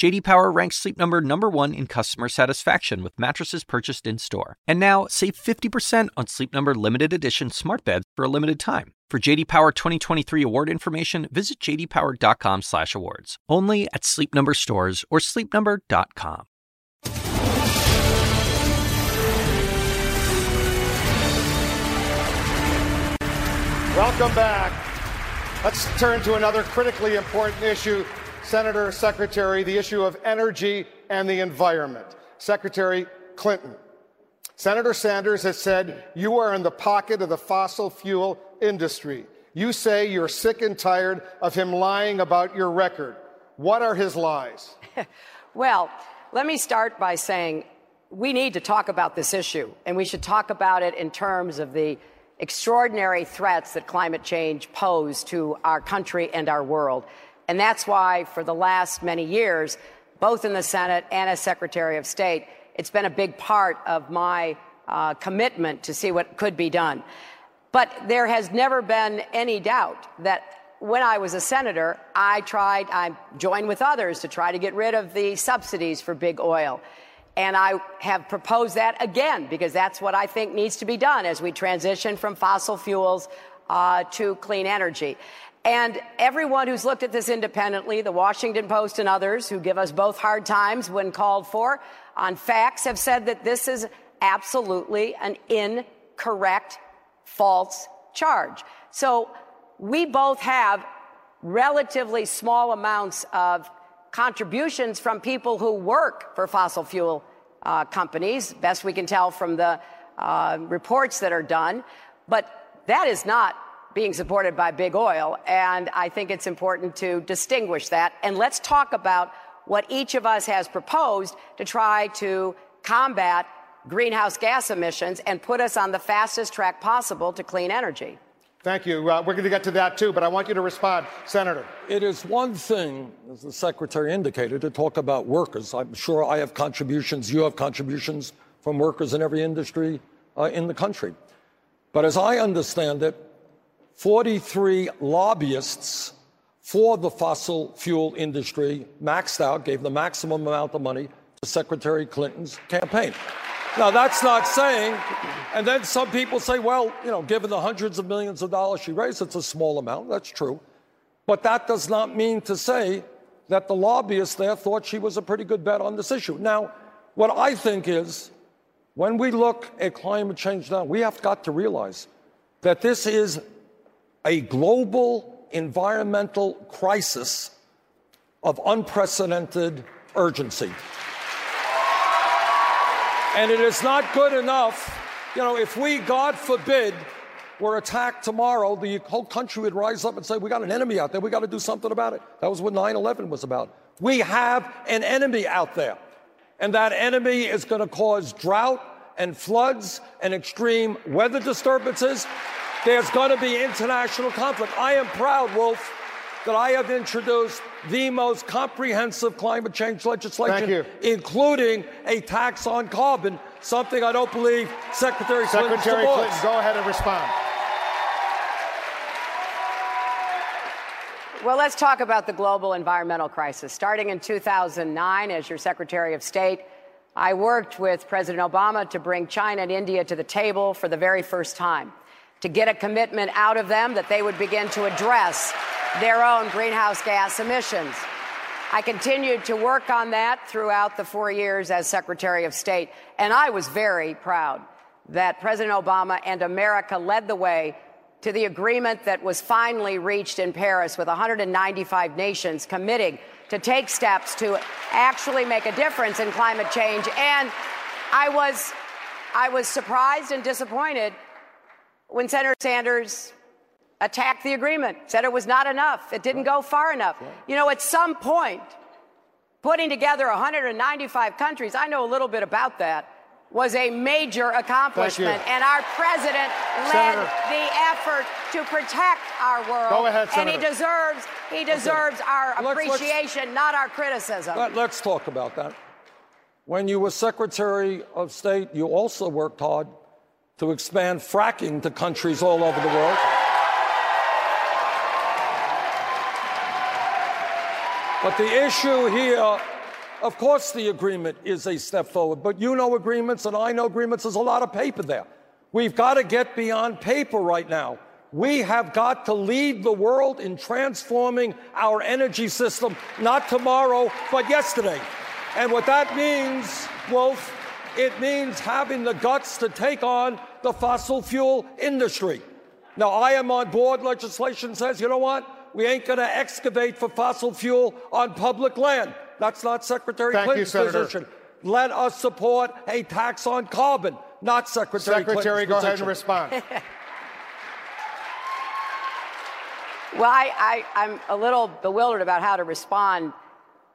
JD Power ranks Sleep Number number 1 in customer satisfaction with mattresses purchased in-store. And now, save 50% on Sleep Number limited edition smart beds for a limited time. For JD Power 2023 award information, visit jdpower.com/awards. Only at Sleep Number stores or sleepnumber.com. Welcome back. Let's turn to another critically important issue, Senator Secretary, the issue of energy and the environment. Secretary Clinton. Senator Sanders has said you are in the pocket of the fossil fuel industry. You say you're sick and tired of him lying about your record. What are his lies? well, let me start by saying we need to talk about this issue, and we should talk about it in terms of the extraordinary threats that climate change pose to our country and our world. And that's why, for the last many years, both in the Senate and as Secretary of State, it's been a big part of my uh, commitment to see what could be done. But there has never been any doubt that when I was a senator, I tried, I joined with others to try to get rid of the subsidies for big oil. And I have proposed that again because that's what I think needs to be done as we transition from fossil fuels uh, to clean energy. And everyone who's looked at this independently, the Washington Post and others who give us both hard times when called for on facts, have said that this is absolutely an incorrect false charge. So we both have relatively small amounts of contributions from people who work for fossil fuel uh, companies, best we can tell from the uh, reports that are done. But that is not being supported by big oil. And I think it's important to distinguish that. And let's talk about what each of us has proposed to try to combat greenhouse gas emissions and put us on the fastest track possible to clean energy. Thank you. Uh, we're going to get to that too, but I want you to respond, Senator. It is one thing, as the Secretary indicated, to talk about workers. I'm sure I have contributions, you have contributions from workers in every industry uh, in the country. But as I understand it, 43 lobbyists for the fossil fuel industry maxed out, gave the maximum amount of money to Secretary Clinton's campaign. Now, that's not saying, and then some people say, well, you know, given the hundreds of millions of dollars she raised, it's a small amount. That's true. But that does not mean to say that the lobbyists there thought she was a pretty good bet on this issue. Now, what I think is, when we look at climate change now, we have got to realize that this is a global environmental crisis of unprecedented urgency. And it is not good enough. You know, if we, God forbid, were attacked tomorrow, the whole country would rise up and say, We got an enemy out there. We got to do something about it. That was what 9 11 was about. We have an enemy out there. And that enemy is going to cause drought and floods and extreme weather disturbances. There's going to be international conflict. I am proud, Wolf, that I have introduced the most comprehensive climate change legislation, including a tax on carbon, something I don't believe Secretary, Secretary Clinton supports. Clinton, go ahead and respond. Well, let's talk about the global environmental crisis. Starting in 2009, as your Secretary of State, I worked with President Obama to bring China and India to the table for the very first time, to get a commitment out of them that they would begin to address their own greenhouse gas emissions. I continued to work on that throughout the four years as Secretary of State, and I was very proud that President Obama and America led the way to the agreement that was finally reached in Paris with 195 nations committing to take steps to actually make a difference in climate change. And I was, I was surprised and disappointed when Senator Sanders attacked the agreement, said it was not enough, it didn't go far enough. You know, at some point, putting together 195 countries, I know a little bit about that. was a major accomplishment, and our president led Senator. the effort to protect our world. Go ahead, and he deserves he deserves our Let's- let's- appreciation, not our criticism. Let, us talk about that. When you were Secretary of State, you also worked hard to expand fracking to countries all over the world. But the issue here, of course, the agreement is a step forward, but you know agreements and I know agreements. There's a lot of paper there. We've got to get beyond paper right now. We have got to lead the world in transforming our energy system, not tomorrow, but yesterday. And what that means, Wolf, it means having the guts to take on the fossil fuel industry. Now, I am on board. Legislation says, you know what? We ain't going to excavate for fossil fuel on public land. That's not Secretary Thank Clinton's Senator. position. Let us support a tax on carbon, not Secretary, Clinton's. Secretary, go Clinton's ahead and respond. Well, I, I, I'm a little bewildered about how to respond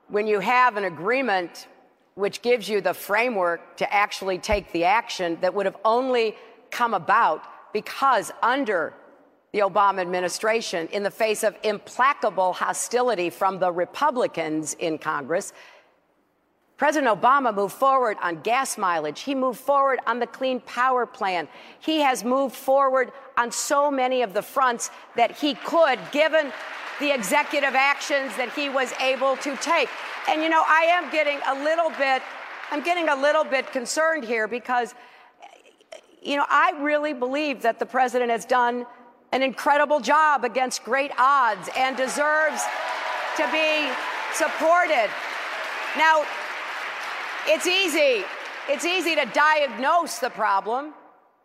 when you have an agreement which gives you the framework to actually take the action that would have only come about because under the Obama administration, in the face of implacable hostility from the Republicans in Congress, President Obama moved forward on gas mileage. He moved forward on the Clean Power Plan. He has moved forward on so many of the fronts that he could, given the executive actions that he was able to take. And you know, I am getting a little bit, I'm getting a little bit concerned here because, you know, I really believe that the president has done an incredible job against great odds and deserves to be supported. Now, it's easy. It's easy to diagnose the problem.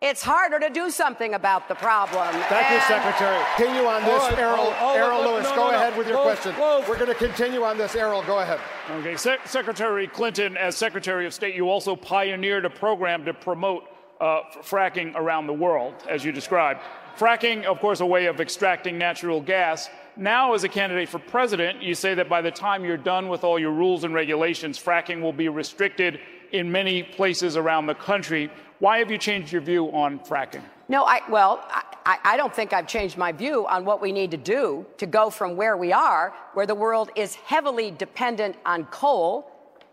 It's harder to do something about the problem. Thank you, Secretary. Continue on this. All right, Errol, oh, oh, Errol no, Louis, no, go no, no. ahead with your Wolf, question. Wolf. We're going to continue on this. Errol, go ahead. Okay, Sec- Secretary Clinton, as Secretary of State, you also pioneered a program to promote uh, fracking around the world, as you described. Fracking, of course, a way of extracting natural gas. Now, as a candidate for president, you say that by the time you're done with all your rules and regulations, fracking will be restricted in many places around the country. Why have you changed your view on fracking? No, I, well, I, I- I don't think I've changed my view on what we need to do to go from where we are, where the world is heavily dependent on coal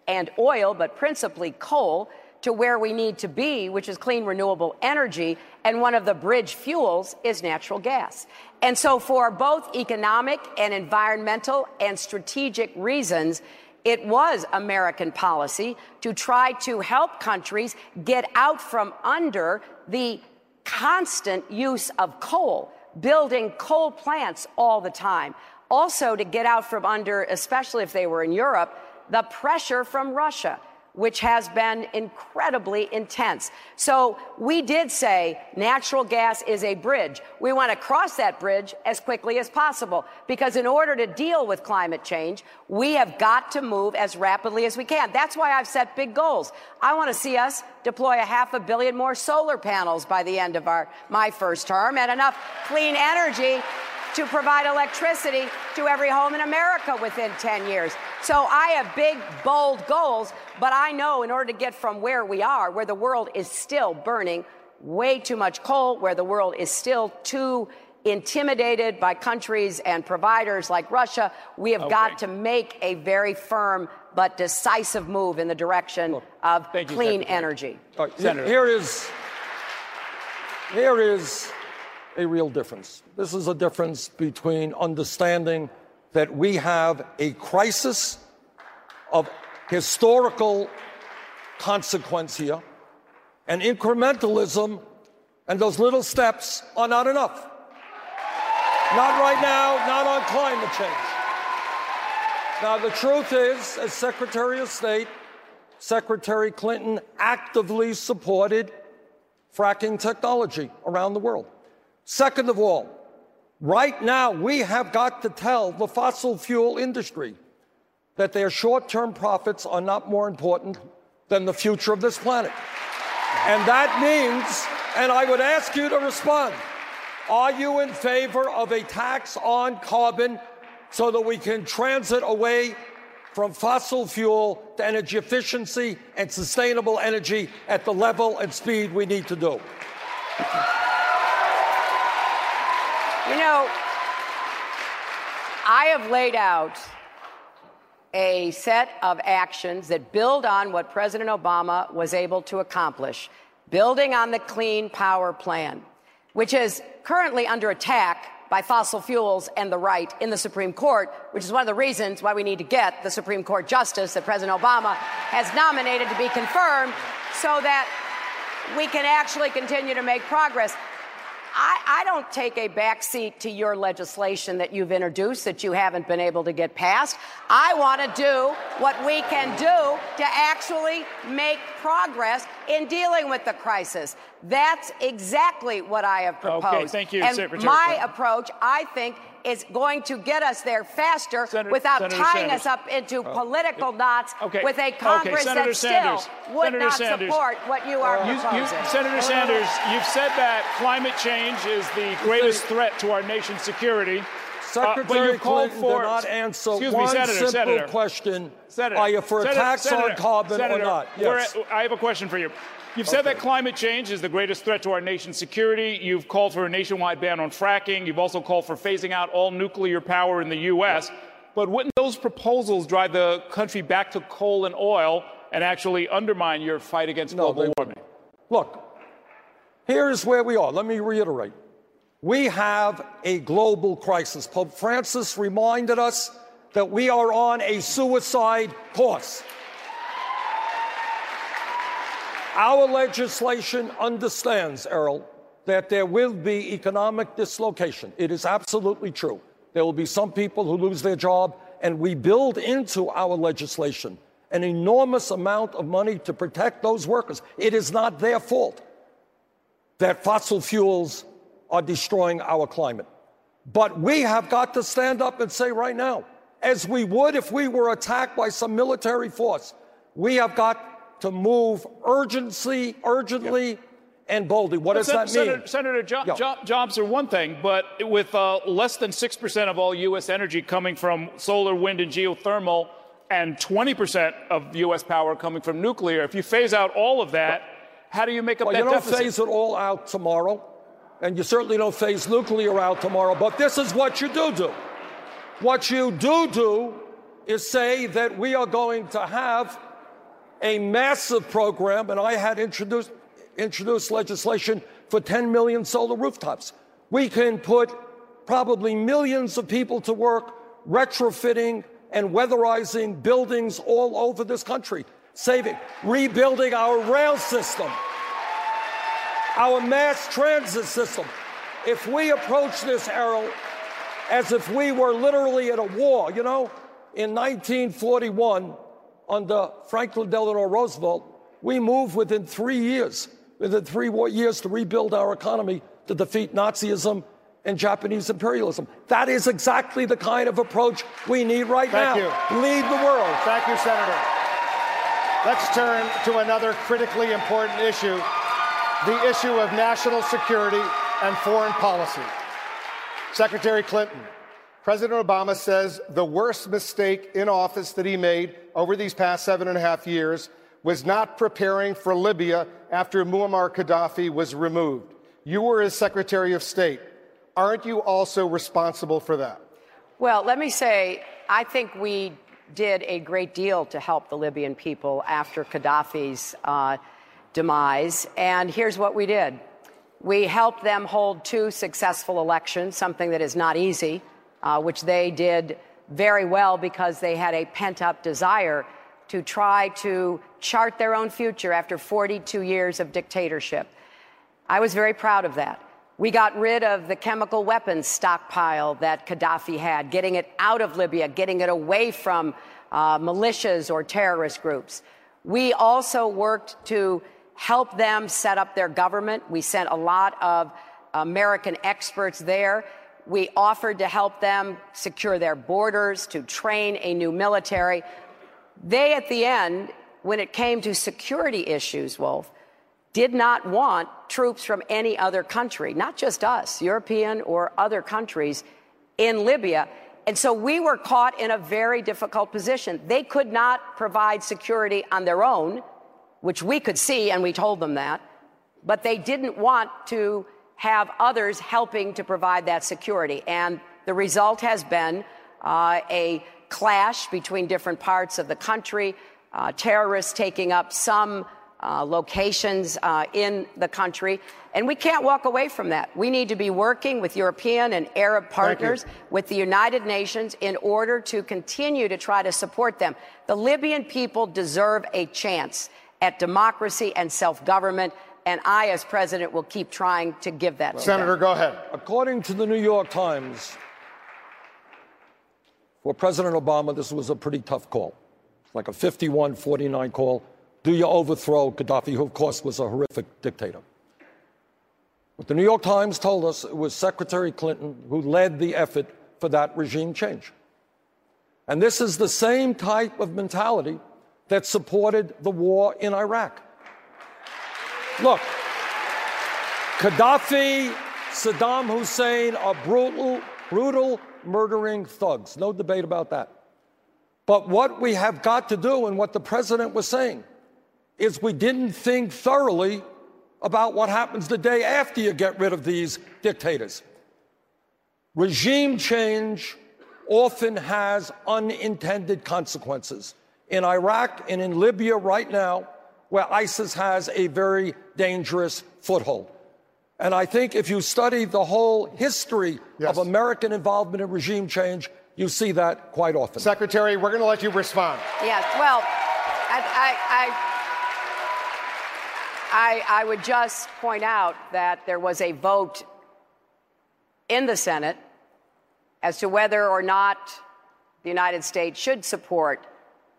and oil, but principally coal, to where we need to be, which is clean, renewable energy. And one of the bridge fuels is natural gas. And so, for both economic and environmental and strategic reasons, it was American policy to try to help countries get out from under the constant use of coal, building coal plants all the time. Also, to get out from under, especially if they were in Europe, the pressure from Russia, which has been incredibly intense. So, we did say natural gas is a bridge. We want to cross that bridge as quickly as possible because, in order to deal with climate change, we have got to move as rapidly as we can. That's why I've set big goals. I want to see us deploy a half a billion more solar panels by the end of our my first term and enough clean energy to provide electricity to every home in America within 10 years. So I have big, bold goals, but I know in order to get from where we are, where the world is still burning way too much coal, where the world is still too intimidated by countries and providers like Russia, we have got to make a very firm but decisive move in the direction of thank you, clean energy. All right, Senator. Here is, here is a real difference. This is a difference between understanding that we have a crisis of historical consequence here, and incrementalism and those little steps are not enough. Not right now, not on climate change. Now, the truth is, as Secretary of State, Secretary Clinton actively supported fracking technology around the world. Second of all, right now we have got to tell the fossil fuel industry that their short term profits are not more important than the future of this planet. And that means, and I would ask you to respond are you in favor of a tax on carbon so that we can transit away from fossil fuel to energy efficiency and sustainable energy at the level and speed we need to do. You know, I have laid out a set of actions that build on what President Obama was able to accomplish, building on the Clean Power Plan, which is currently under attack by fossil fuels and the right in the Supreme Court, which is one of the reasons why we need to get the Supreme Court justice that President Obama has nominated to be confirmed so that we can actually continue to make progress. I, I, don't take a backseat to your legislation that you've introduced that you haven't been able to get passed. I want to do what we can do to actually make progress in dealing with the crisis. That's exactly what I have proposed. Okay, thank you, and Secretary. My approach, I think, is going to get us there faster Senator, without Senator tying Sanders. us up into oh. political knots Okay, with a Congress Senator that Sanders. still would Senator not Sanders. support what you are uh, You, you, proposing. Senator Sanders, you've said that climate change is the greatest threat to our nation's security. Uh, but Secretary called Clinton for did not answer one me, Senator, simple Senator, question: Senator, Are you for a tax on carbon or not? Yes. at- I have a question for you. You've said that climate change is the greatest threat to our nation's security. You've called for a nationwide ban on fracking. You've also called for phasing out all nuclear power in the U.S. But wouldn't those proposals drive the country back to coal and oil and actually undermine your fight against No, global warming? Look, here's where we are. Let me reiterate. We have a global crisis. Pope Francis reminded us that we are on a suicide course. Our legislation understands, Errol, that there will be economic dislocation. It is absolutely true. There will be some people who lose their job, and we build into our legislation an enormous amount of money to protect those workers. It is not their fault that fossil fuels are destroying our climate. But we have got to stand up and say right now, as we would if we were attacked by some military force, we have got to move urgency, urgently, and boldly. What does Sen- that mean? Senator, Senator jo- Yeah. jo- jobs are one thing, but with uh, less than 6% of all U.S. energy coming from solar, wind, and geothermal, and 20% of U.S. power coming from nuclear, if you phase out all of that, how do you make up Well, that you don't deficit? phase it all out tomorrow, and you certainly don't phase nuclear out tomorrow, but this is what you do do. What you do do is say that we are going to have a massive program, and I had introduced, introduced legislation for 10 million solar rooftops. We can put probably millions of people to work retrofitting and weatherizing buildings all over this country, saving, rebuilding our rail system, our mass transit system. If we approach this, Errol, as if we were literally at a war, you know, in 1941, under Franklin Delano Roosevelt, we moved within three years, within three years to rebuild our economy to defeat Nazism and Japanese imperialism. That is exactly the kind of approach we need right Thank now. you. Lead the world. Thank you, Senator. Let's turn to another critically important issue the issue of national security and foreign policy. Secretary Clinton, President Obama says the worst mistake in office that he made over these past seven and a half years was not preparing for Libya after Muammar Gaddafi was removed. You were his Secretary of State. Aren't you also responsible for that? Well, let me say, I think we did a great deal to help the Libyan people after Gaddafi's uh, demise. And here's what we did we helped them hold two successful elections, something that is not easy, uh, which they did very well because they had a pent up desire to try to chart their own future after 42 years of dictatorship. I was very proud of that. We got rid of the chemical weapons stockpile that Gaddafi had, getting it out of Libya, getting it away from uh, militias or terrorist groups. We also worked to help them set up their government. We sent a lot of American experts there. We offered to help them secure their borders, to train a new military. They, at the end, when it came to security issues, Wolf, did not want troops from any other country, not just us, European or other countries, in Libya. And so we were caught in a very difficult position. They could not provide security on their own, which we could see, and we told them that, but they didn't want to have others helping to provide that security. And the result has been uh, a clash between different parts of the country, uh, terrorists taking up some uh, locations uh, in the country. And we can't walk away from that. We need to be working with European and Arab partners, with the United Nations, in order to continue to try to support them. The Libyan people deserve a chance at democracy and self government. And I, as president, will keep trying to give that. Senator, go ahead. According to the New York Times, for President Obama, this was a pretty tough call. It's like a 51 49 call. Do you overthrow Gaddafi, who, of course, was a horrific dictator? What the New York Times told us it was Secretary Clinton who led the effort for that regime change. And this is the same type of mentality that supported the war in Iraq. Look, Gaddafi, Saddam Hussein are brutal, brutal, murdering thugs. No debate about that. But what we have got to do, and what the president was saying, is we didn't think thoroughly about what happens the day after you get rid of these dictators. Regime change often has unintended consequences. In Iraq and in Libya right now, where ISIS has a very dangerous foothold. And I think if you study the whole history yes. of American involvement in regime change, you see that quite often. Secretary, we're going to let you respond. Yes, well, I, I, I, I would just point out that there was a vote in the Senate as to whether or not the United States should support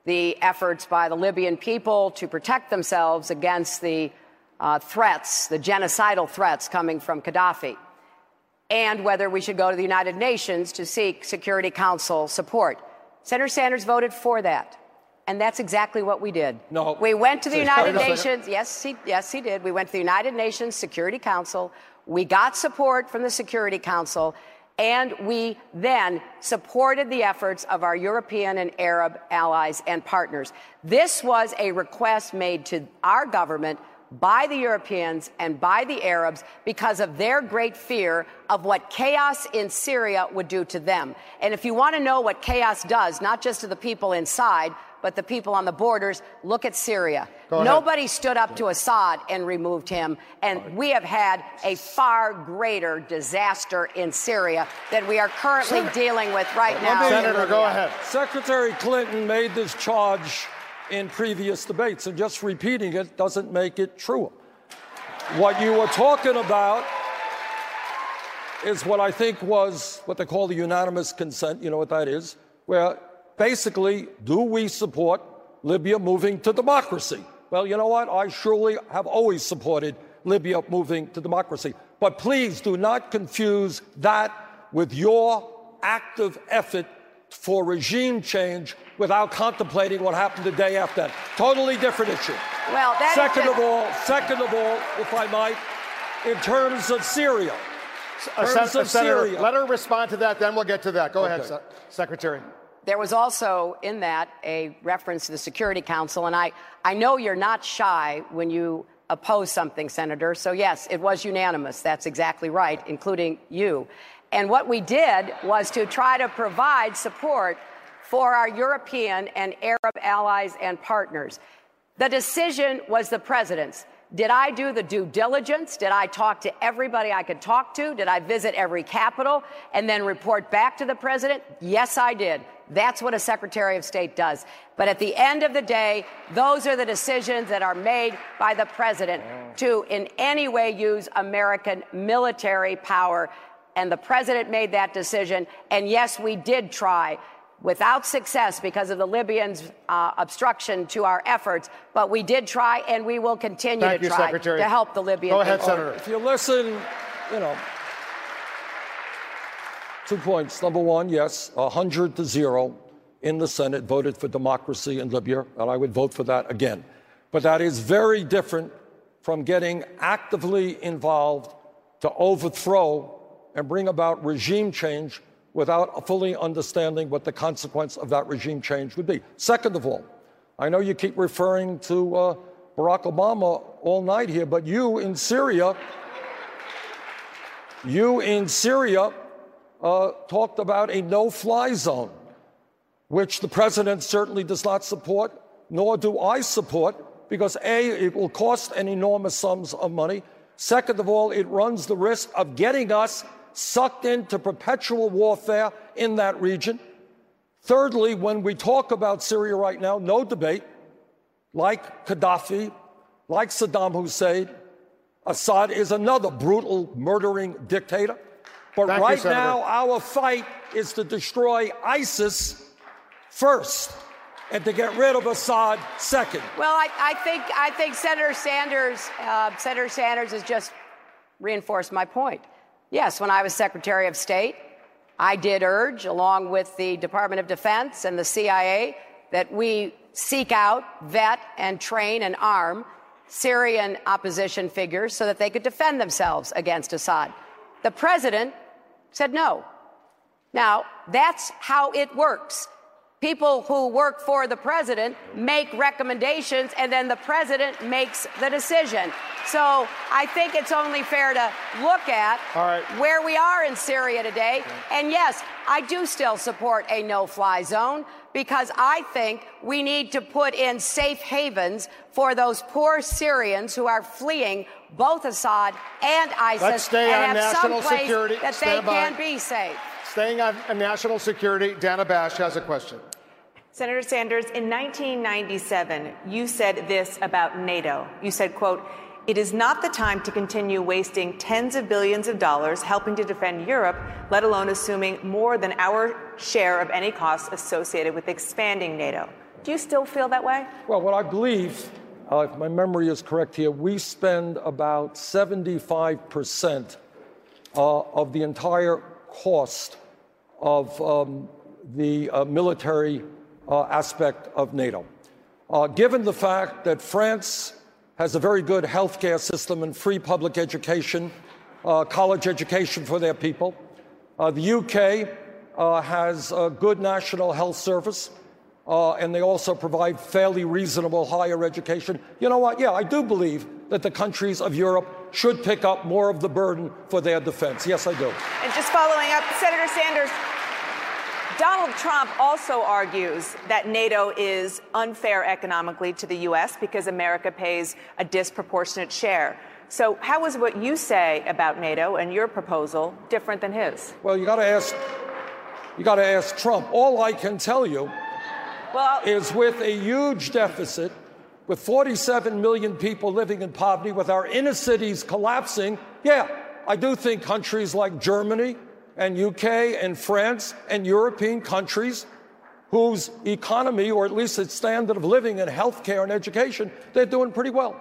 the efforts by the Libyan people to protect themselves against the uh, threats, the genocidal threats coming from Gaddafi, and whether we should go to the United Nations to seek Security Council support. Senator Sanders voted for that. And that's exactly what we did. No. We went to the United Nations. Yes, he, yes, he did. We went to the United Nations Security Council. We got support from the Security Council. And we then supported the efforts of our European and Arab allies and partners. This was a request made to our government by the Europeans and by the Arabs because of their great fear of what chaos in Syria would do to them. And if you want to know what chaos does, not just to the people inside, but the people on the borders, look at Syria. Nobody stood up to Assad and removed him. And we have had a far greater disaster in Syria than we are currently Sen- dealing with right now. Senator, go ahead. Secretary Clinton made this charge in previous debates, and just repeating it doesn't make it true. What you were talking about is what I think was what they call the unanimous consent. You know what that is? Where basically, do we support Libya moving to democracy? Well, you know what? I surely have always supported Libya moving to democracy. But please do not confuse that with your active effort for regime change without contemplating what happened the day after that. Totally different issue. Well, second of all, second of all, if I might, in terms of Syria. Uh, terms of Senator, Syria. let her respond to that, then we'll get to that. Go okay. ahead, Secretary. There was also in that a reference to the Security Council, and I, I know you're not shy when you oppose something, Senator. So, yes, it was unanimous. That's exactly right, including you. And what we did was to try to provide support for our European and Arab allies and partners. The decision was the president's. Did I do the due diligence? Did I talk to everybody I could talk to? Did I visit every capital and then report back to the president? Yes, I did. That's what a Secretary of State does. But at the end of the day, those are the decisions that are made by the president to in any way use American military power. And the president made that decision. And yes, we did try without success because of the Libyans' uh, obstruction to our efforts. But we did try, and we will continue Thank to you, try Secretary. to help the Libyans. Go ahead, people. Senator. If you listen, you know, two points. Number one, yes, 100 to zero in the Senate voted for democracy in Libya, and I would vote for that again. But that is very different from getting actively involved to overthrow and bring about regime change without fully understanding what the consequence of that regime change would be. Second of all, I know you keep referring to uh, Barack Obama all night here, but you in Syria, you in Syria uh, talked about a no fly zone, which the president certainly does not support, nor do I support, because A, it will cost an enormous sums of money. Second of all, it runs the risk of getting us sucked into perpetual warfare in that region. Thirdly, when we talk about Syria right now, no debate, like Gaddafi, like Saddam Hussein, Assad is another brutal, murdering dictator. But Thank right you, now, our fight is to destroy ISIS first and to get rid of Assad second. Well, I, I think I think Senator Sanders, uh, Senator Sanders has just reinforced my point. Yes, when I was Secretary of State, I did urge, along with the Department of Defense and the CIA, that we seek out, vet, and train and arm Syrian opposition figures so that they could defend themselves against Assad. The president said no. Now, that's how it works. People who work for the president make recommendations, and then the president makes the decision. So I think it's only fair to look at right. where we are in Syria today. And yes, I do still support a no fly zone because I think we need to put in safe havens for those poor Syrians who are fleeing both Assad and ISIS Let's stay and on have national someplace security. that Stand they by. can be safe. Staying on, on national security, Dana Bash has a question. Senator Sanders, in 1997, you said this about NATO. You said, quote, it is not the time to continue wasting tens of billions of dollars helping to defend Europe, let alone assuming more than our share of any costs associated with expanding NATO. Do you still feel that way? Well, what I believe, uh, if my memory is correct here, we spend about 75% uh, of the entire cost of um, the uh, military uh, aspect of NATO. Uh, given the fact that France has a very good healthcare system and free public education, uh, college education for their people, uh, the UK uh, has a good national health service. Uh, and they also provide fairly reasonable higher education. You know what? Yeah, I do believe that the countries of Europe should pick up more of the burden for their defense. Yes, I do. And just following up, Senator Sanders, Donald Trump also argues that NATO is unfair economically to the U.S. because America pays a disproportionate share. So, how is what you say about NATO and your proposal different than his? Well, you got to ask. You got to ask Trump. All I can tell you Well, is with a huge deficit, with 47 million people living in poverty, with our inner cities collapsing, yeah, I do think countries like Germany and UK and France and European countries whose economy, or at least its standard of living and healthcare and education, they're doing pretty well.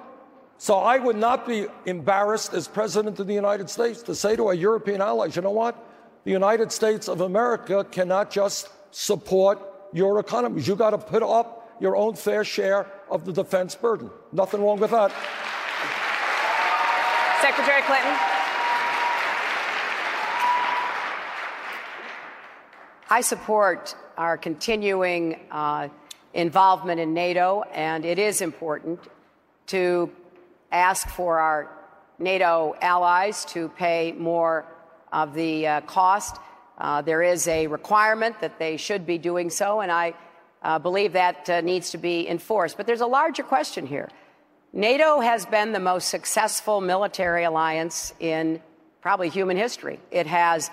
So I would not be embarrassed as President of the United States to say to our European allies, you know what? The United States of America cannot just support your economies. You got to put up your own fair share of the defense burden. Nothing wrong with that. Secretary Clinton. I support our continuing uh, involvement in NATO, and it is important to ask for our NATO allies to pay more of the uh, cost. Uh, there is a requirement that they should be doing so, and I uh, believe that uh, needs to be enforced. But there's a larger question here. NATO has been the most successful military alliance in probably human history. It has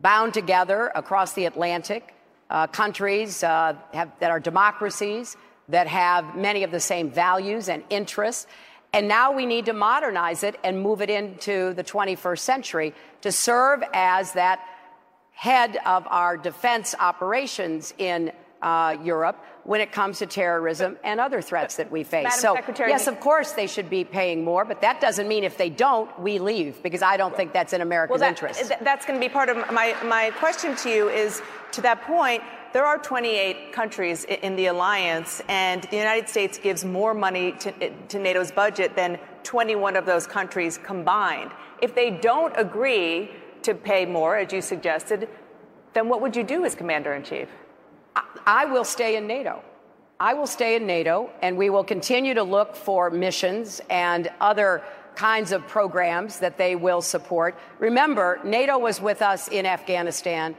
bound together across the Atlantic uh, countries uh, have, that are democracies, that have many of the same values and interests. And now we need to modernize it and move it into the 21st century to serve as that head of our defense operations in uh, Europe when it comes to terrorism and other threats that we face. Madam so, Secretary, yes, of course they should be paying more, but that doesn't mean if they don't, we leave because I don't think that's in America's Well, that, interest. that's going to be part of my, my question to you is to that point, there are 28 countries in the alliance, and the United States gives more money to, to NATO's budget than 21 of those countries combined. If they don't agree to pay more, as you suggested, Then what would you do as commander in chief? I, will stay in NATO. I will stay in NATO, and we will continue to look for missions and other kinds of programs that they will support. Remember, NATO was with us in Afghanistan.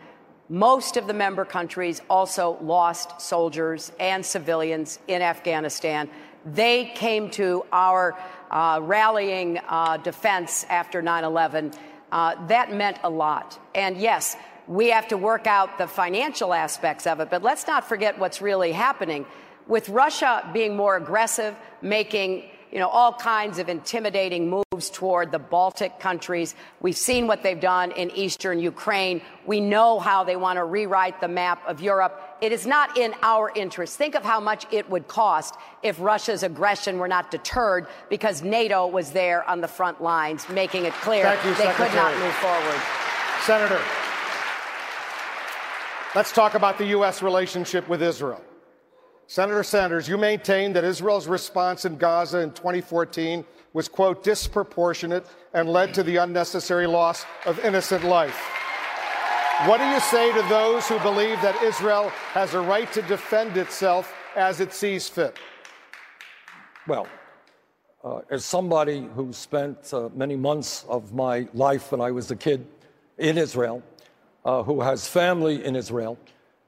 Most of the member countries also lost soldiers and civilians in Afghanistan. They came to our uh, rallying uh, defense after 9 11. Uh, that meant a lot. And yes, we have to work out the financial aspects of it, but let's not forget what's really happening. With Russia being more aggressive, making you know, all kinds of intimidating moves toward the Baltic countries. We've seen what they've done in eastern Ukraine. We know how they want to rewrite the map of Europe. It is not in our interest. Think of how much it would cost if Russia's aggression were not deterred because NATO was there on the front lines, making it clear you, they Secretary. could not move forward. Senator, let's talk about the U.S. relationship with Israel. Senator Sanders, you maintain that Israel's response in Gaza in 2014 was, quote, disproportionate and led to the unnecessary loss of innocent life. What do you say to those who believe that Israel has a right to defend itself as it sees fit? Well, uh, as somebody who spent uh, many months of my life when I was a kid in Israel, uh, who has family in Israel,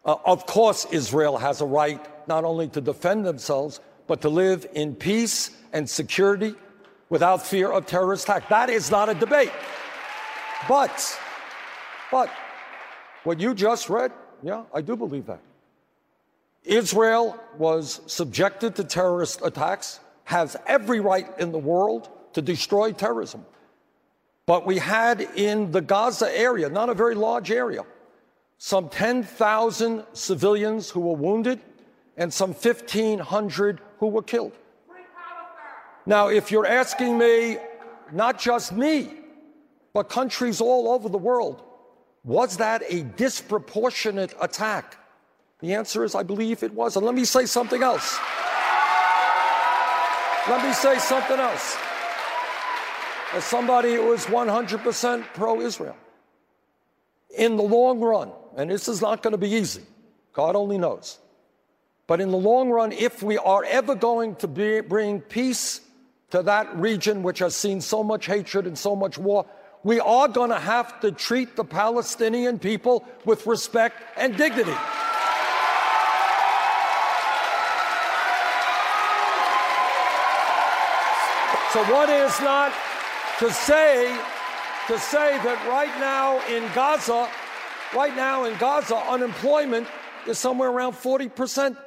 uh, of course, Israel has a right not only to defend themselves, but to live in peace and security without fear of terrorist attack. That is not a debate. But, but, what you just read, yeah, I do believe that. Israel was subjected to terrorist attacks, has every right in the world to destroy terrorism. But we had in the Gaza area, not a very large area, some 10,000 civilians who were wounded and some 1,500 who were killed. Now, if you're asking me, not just me, but countries all over the world, was that a disproportionate attack? The answer is I believe it was. And let me say something else. Let me say something else. As somebody who is 100% pro Israel, in the long run, and this is not going to be easy, God only knows. But in the long run, if we are ever going to be, bring peace to that region which has seen so much hatred and so much war, we are going to have to treat the Palestinian people with respect and dignity. So, what is not to say to say that right now in Gaza, right now in Gaza, unemployment is somewhere around 40%.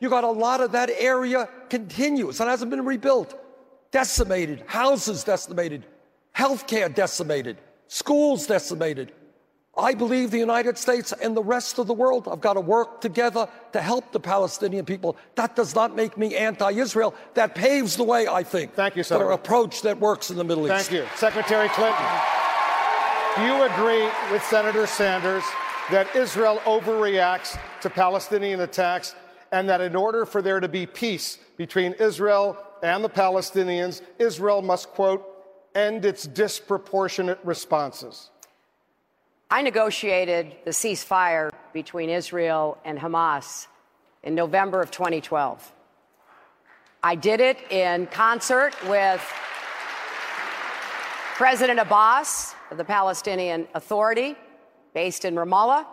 You got a lot of that area continuous and hasn't been rebuilt. Decimated, houses decimated, healthcare decimated, schools decimated. I believe the United States and the rest of the world have got to work together to help the Palestinian people. That does not make me anti Israel. That paves the way, I think, Thank you, Senator. for an approach that works in the Middle Thank East. Thank you. Secretary Clinton, do you agree with Senator Sanders that Israel overreacts to Palestinian attacks and that in order for there to be peace between Israel and the Palestinians, Israel must, quote, end its disproportionate responses? I negotiated the ceasefire between Israel and Hamas in November of 2012. I did it in concert with President Abbas of the Palestinian Authority, based in Ramallah.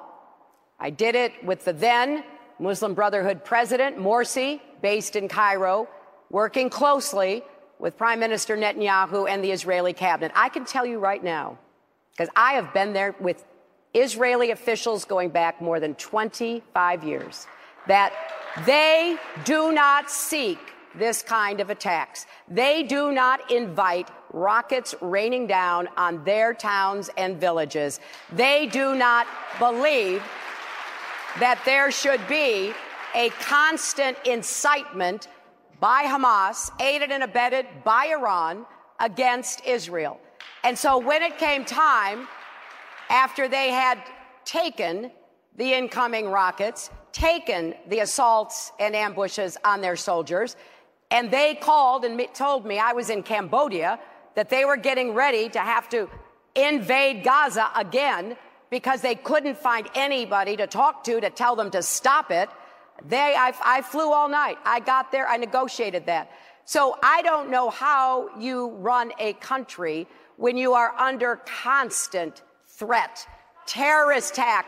I did it with the then Muslim Brotherhood President, Morsi, based in Cairo, working closely with Prime Minister Netanyahu and the Israeli cabinet. I can tell you right now, because I have been there with Israeli officials going back more than 25 years, that they do not seek this kind of attacks. They do not invite rockets raining down on their towns and villages. They do not believe that there should be a constant incitement by Hamas, aided and abetted by Iran, against Israel. And so when it came time, after they had taken the incoming rockets, taken the assaults and ambushes on their soldiers, and they called and told me I was in Cambodia that they were getting ready to have to invade Gaza again because they couldn't find anybody to talk to to tell them to stop it. They, I, I flew all night. I got there. I negotiated that. So I don't know how you run a country when you are under constant threat, terrorist attack,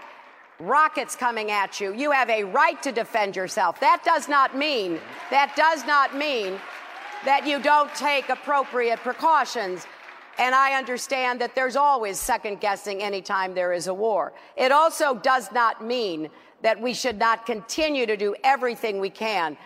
rockets coming at you. You have a right to defend yourself. That does not mean, that does not mean that you don't take appropriate precautions. And I understand that there's always second guessing anytime there is a war. It also does not mean that we should not continue to do everything we can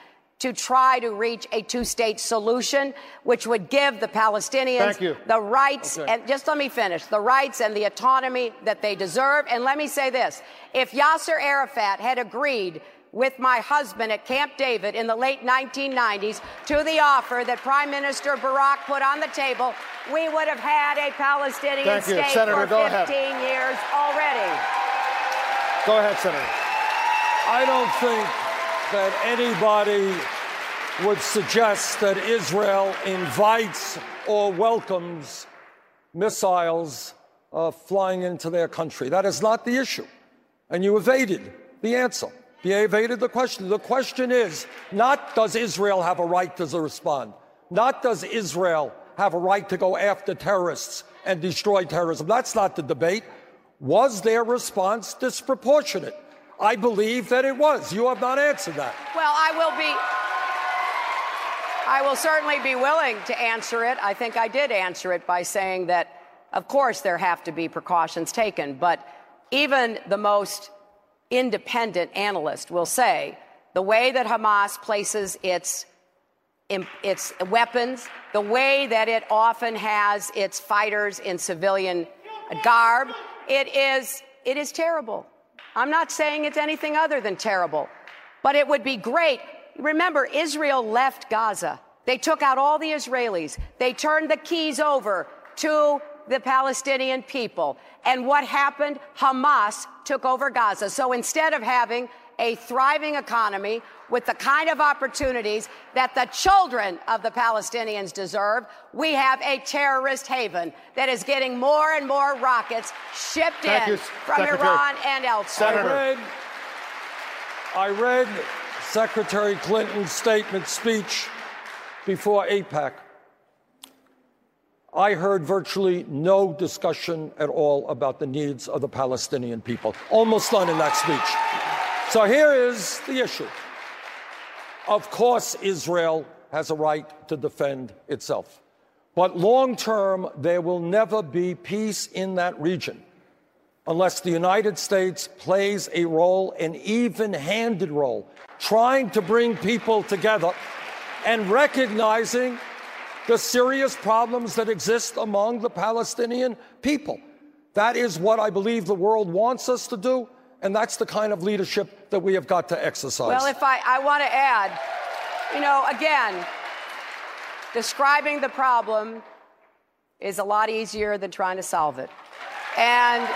to try to reach a two state solution, which would give the Palestinians the rights, okay. and just let me finish, the rights and the autonomy that they deserve. And let me say this if Yasser Arafat had agreed with my husband at Camp David in the late 1990s to the offer that Prime Minister Barak put on the table, we would have had a Palestinian Thank state you. Senator, for 15 ahead. years already. Go ahead, Senator. I don't think that anybody would suggest that Israel invites or welcomes missiles uh, flying into their country. That is not the issue. And you evaded the answer. You evaded the question. The question is not does Israel have a right to respond, not does Israel have a right to go after terrorists and destroy terrorism. That's not the debate. Was their response disproportionate? I believe that it was. You have not answered that. Well, I will be. I will certainly be willing to answer it. I think I did answer it by saying that, of course, there have to be precautions taken, but even the most independent analyst will say the way that Hamas places its its weapons, the way that it often has its fighters in civilian garb, it is it is terrible. I'm not saying it's anything other than terrible, but it would be great. Remember, Israel left Gaza. They took out all the Israelis. They turned the keys over to the Palestinian people. And what happened? Hamas took over Gaza. So instead of having a thriving economy with the kind of opportunities that the children of the Palestinians deserve, we have a terrorist haven that is getting more and more rockets shipped Thank in you, from Secretary. Iran and elsewhere. Senator. I read, I read Secretary Clinton's statement speech before AIPAC. I heard virtually no discussion at all about the needs of the Palestinian people. Almost none in that speech. So here is the issue. Of course, Israel has a right to defend itself. But long term, there will never be peace in that region unless the United States plays a role, an even handed role, trying to bring people together and recognizing the serious problems that exist among the Palestinian people. That is what I believe the world wants us to do, and that's the kind of leadership that we have got to exercise. Well, if I, I want to add, you know, again, describing the problem is a lot easier than trying to solve it. And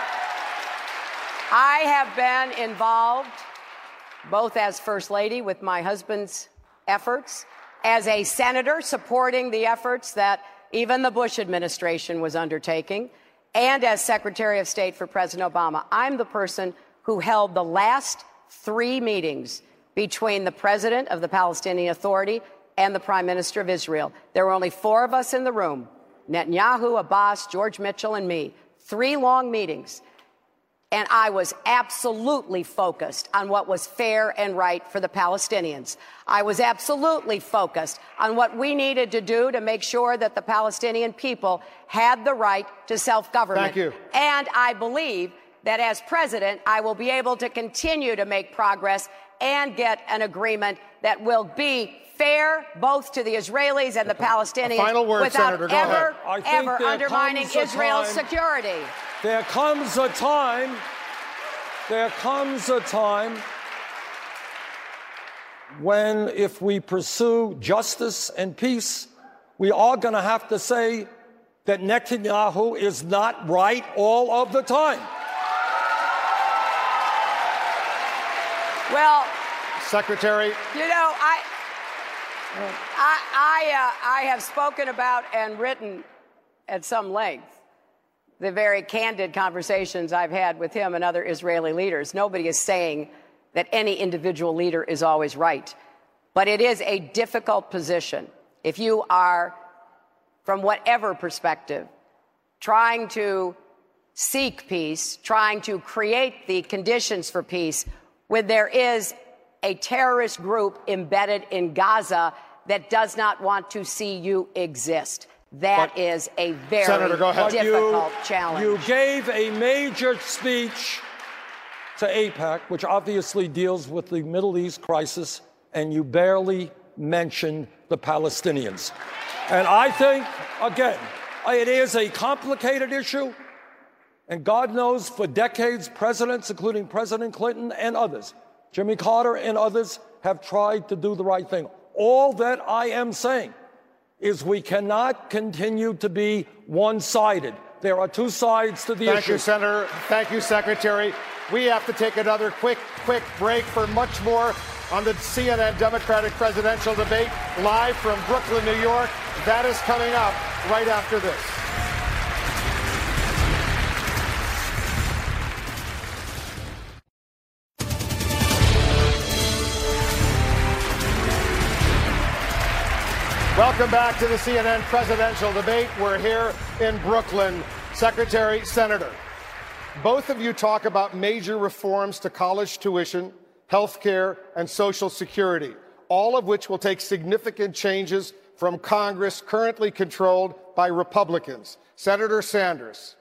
I have been involved, both as First Lady with my husband's efforts as a senator supporting the efforts that even the Bush administration was undertaking, and as Secretary of State for President Obama. I'm the person who held the last three meetings between the President of the Palestinian Authority and the Prime Minister of Israel. There were only four of us in the room Netanyahu, Abbas, George Mitchell, and me. Three long meetings and I was absolutely focused on what was fair and right for the Palestinians. I was absolutely focused on what we needed to do to make sure that the Palestinian people had the right to self government. Thank you. And I believe that as president, I will be able to continue to make progress and get an agreement that will be fair both to the Israelis and the Palestinians final word, without Senator. Go ever, ahead. ever undermining Israel's time, security. There comes a time, there comes a time when, if we pursue justice and peace, we are going to have to say that Netanyahu is not right all of the time. Well, Secretary. You know, I, I, I, uh, I have spoken about and written at some length the very candid conversations I've had with him and other Israeli leaders. Nobody is saying that any individual leader is always right. But it is a difficult position. If you are, from whatever perspective, trying to seek peace, trying to create the conditions for peace, when there is a terrorist group embedded in Gaza that does not want to see you exist. That but, is a very Senator, difficult you, challenge. You gave a major speech to AIPAC, which obviously deals with the Middle East crisis, and you barely mentioned the Palestinians. And I think, again, it is a complicated issue. And God knows for decades, presidents, including President Clinton and others, Jimmy Carter and others, have tried to do the right thing. All that I am saying is we cannot continue to be one sided. There are two sides to the Thank issue. Thank you, Senator. Thank you, Secretary. We have to take another quick, quick break for much more on the CNN Democratic presidential debate live from Brooklyn, New York. That is coming up right after this. Welcome back to the CNN presidential debate. We're here in Brooklyn. Secretary, Senator, both of you talk about major reforms to college tuition, health care, and Social Security, all of which will take significant changes from Congress currently controlled by Republicans. Senator Sanders,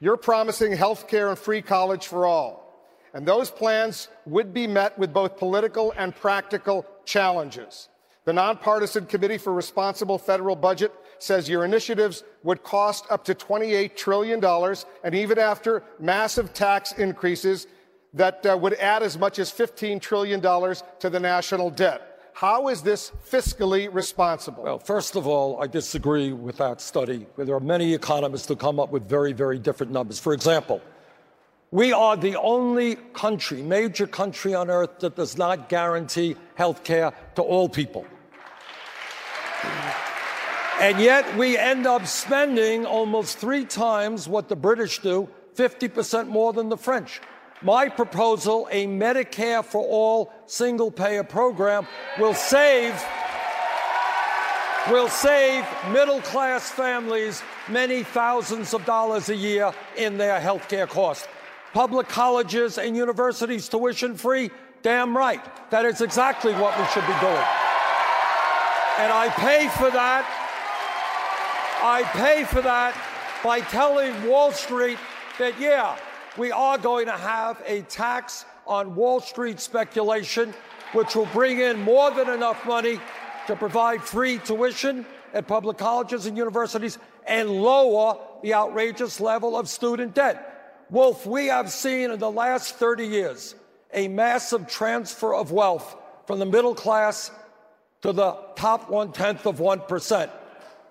you're promising health care and free college for all. And those plans would be met with both political and practical challenges. The nonpartisan Committee for Responsible Federal Budget says your initiatives would cost up to $28 trillion, and even after massive tax increases, that uh, would add as much as $15 trillion to the national debt. How is this fiscally responsible? Well, first of all, I disagree with that study. There are many economists who come up with very, very different numbers. For example, we are the only country, major country on earth, that does not guarantee health care to all people. And yet we end up spending almost three times what the British do, 50% more than the French. My proposal, a Medicare for all single payer program, will save will save middle class families many thousands of dollars a year in their health care costs. Public colleges and universities tuition free? Damn right. That is exactly what we should be doing. And I pay for that. I pay for that by telling Wall Street that, yeah, we are going to have a tax on Wall Street speculation, which will bring in more than enough money to provide free tuition at public colleges and universities and lower the outrageous level of student debt. Wolf, we have seen in the last 30 years a massive transfer of wealth from the middle class to the top one tenth of 1%.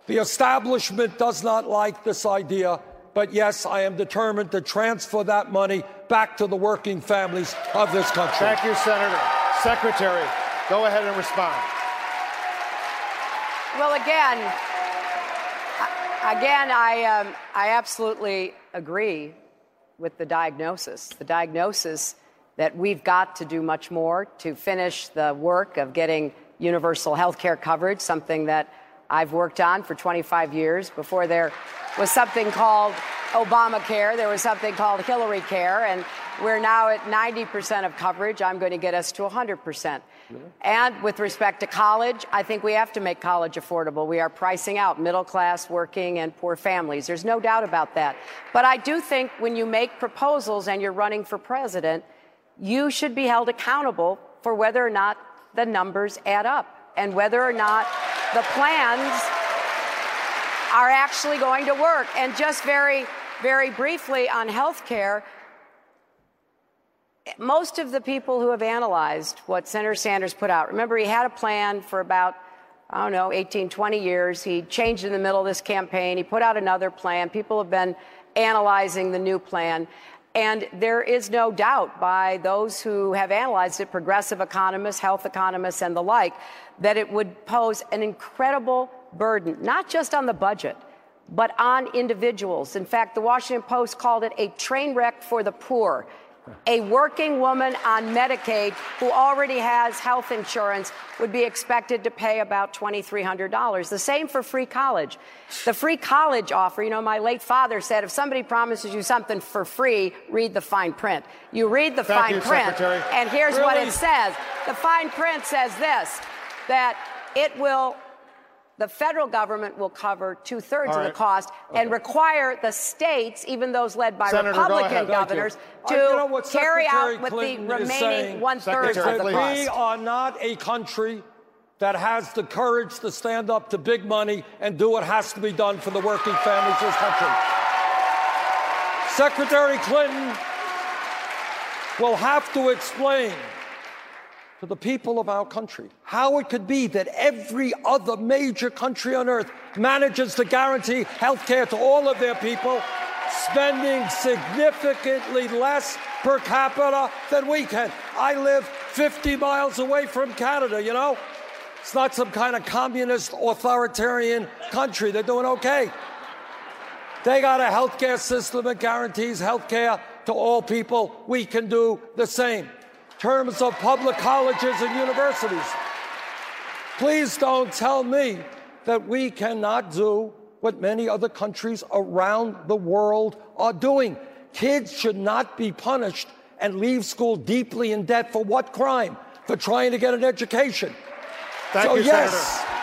The establishment does not like this idea, but yes, I am determined to transfer that money back to the working families of this country. Thank you, Senator. Secretary, go ahead and respond. Well, again, again, I, um, I absolutely agree with the diagnosis. The diagnosis that we've got to do much more to finish the work of getting universal health care coverage, something that I've worked on for 25 years. Before there was something called Obamacare, there was something called Hillary Care, and we're now at 90% of coverage. I'm going to get us to 100%. And with respect to college, I think we have to make college affordable. We are pricing out middle class, working, and poor families. There's no doubt about that. But I do think when you make proposals and you're running for president, you should be held accountable for whether or not the numbers add up and whether or not the plans are actually going to work. And just very, very briefly on health care, most of the people who have analyzed what Senator Sanders put out, remember, he had a plan for about, I don't know, 18, 20 years. He changed in the middle of this campaign. He put out another plan. People have been analyzing the new plan. And there is no doubt by those who have analyzed it, progressive economists, health economists, and the like, that it would pose an incredible burden, not just on the budget, but on individuals. In fact, the Washington Post called it a train wreck for the poor. A working woman on Medicaid who already has health insurance would be expected to pay about $2,300. The same for free college. The free college offer, you know, my late father said if somebody promises you something for free, read the fine print. You read the Thank fine you, print, Secretary. and here's what it says. The fine print says this that it will the federal government will cover two thirds All of the right. cost and require the states, even those led by Senator, Republican ahead. Thank you. governors, to Uh, you know what carry Secretary out with Clinton the remaining one third of the please. We are not a country that has the courage to stand up to big money and do what has to be done for the working families of this country. Secretary Clinton will have to explain to the people of our country how it could be that every other major country on earth manages to guarantee health care to all of their people, spending significantly less per capita than we can. I live 50 miles away from Canada, you know? It's not some kind of communist authoritarian country. They're doing okay. They got a healthcare system that guarantees healthcare to all people. We can do the same. In terms of public colleges and universities, please don't tell me that we cannot do what many other countries around the world are doing. Kids should not be punished and leave school deeply in debt for what crime? For trying to get an education. Thank so, you, yes, Senator.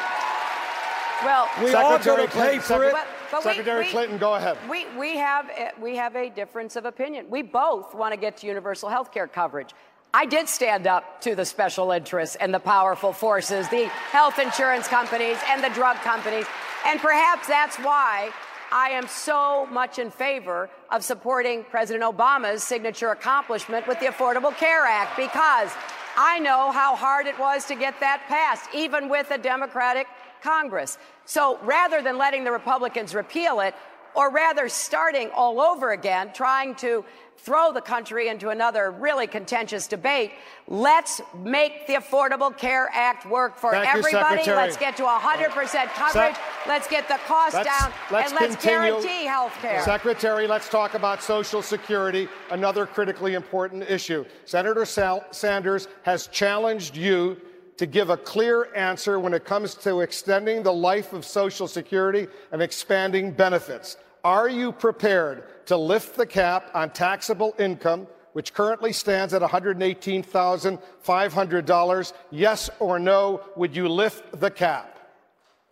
Well, we are Secretary going to pay Clinton, for it. But- but Secretary we- Clinton, go ahead. We, we, have, eh, we have a difference of opinion. We both want to get to universal health care coverage. I did stand up to the special interests and the powerful forces, the health insurance companies and the drug companies. And perhaps that's why I am so much in favor of supporting President Obama's signature accomplishment with the Affordable Care Act because I know how hard it was to get that passed, even with a Democratic Congress. So rather than letting the Republicans repeal it, or rather starting all over again, trying to throw the country into another really contentious debate, let's make the Affordable Care Act work for Thank everybody. Secretary. let's get to 100% coverage. let's get the cost Let's- down, let's and let's continue. guarantee health care. Secretary, let's talk about Social Security, another critically important issue. Senator Sal- Sanders has challenged you to give a clear answer when it comes to extending the life of Social Security and expanding benefits. Are you prepared to lift the cap on taxable income, which currently stands at $118,500? Yes or no? Would you lift the cap?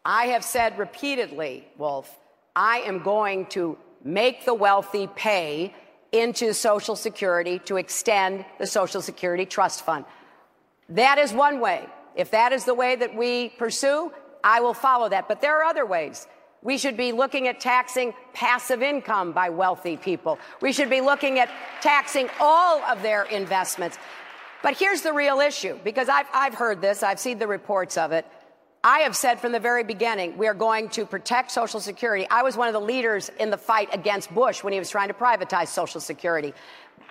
I have said repeatedly, Wolf, I am going to make the wealthy pay into Social Security to extend the Social Security Trust Fund. That is one way. If that is the way that we pursue, I will follow that. But there are other ways. We should be looking at taxing passive income by wealthy people. We should be looking at taxing all of their investments. But here's the real issue because I've, I've heard this, I've seen the reports of it. I have said from the very beginning, we are going to protect Social Security. I was one of the leaders in the fight against Bush when he was trying to privatize Social Security.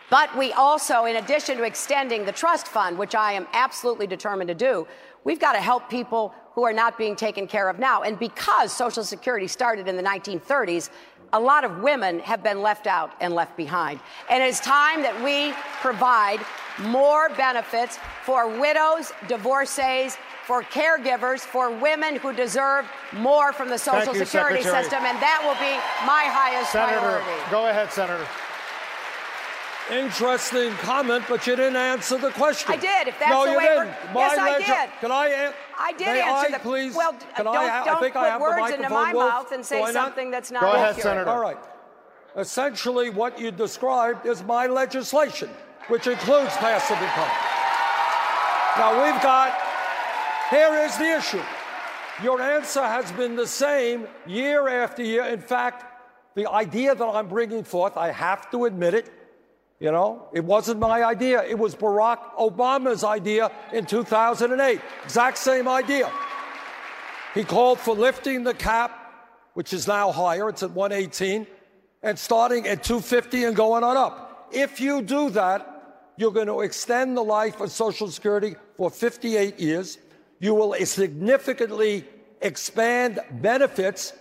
But we also, in addition to extending the trust fund, which I am absolutely determined to do, we've got to help people who are not being taken care of now. And because Social Security started in the 1930s, a lot of women have been left out and left behind. And it's time that we provide more benefits for widows, divorcees, for caregivers, for women who deserve more from the Social you, Security Secretary. system. And that will be my highest Senator, priority. go ahead, Senator. Interesting comment, but you didn't answer the question. I did, if that's no, the you way didn't. Yes, My I did. Can I? An- I did may answer I, the please. Well, Can don't, I, don't I think put I have words into my Wolf. mouth and say Do I not? something that's not Go ahead, accurate. Senator. All right. Essentially, what you described is my legislation, which includes passive income. Now, we've got, here is the issue. Your answer has been the same year after year. In fact, the idea that I'm bringing forth, I have to admit it, you know, it wasn't my idea. It was Barack Obama's idea in 2008. Exact same idea. He called for lifting the cap, which is now higher, it's at 118, and starting at 250 and going on up. If you do that, you're going to extend the life of Social Security for 58 years. You will significantly expand benefits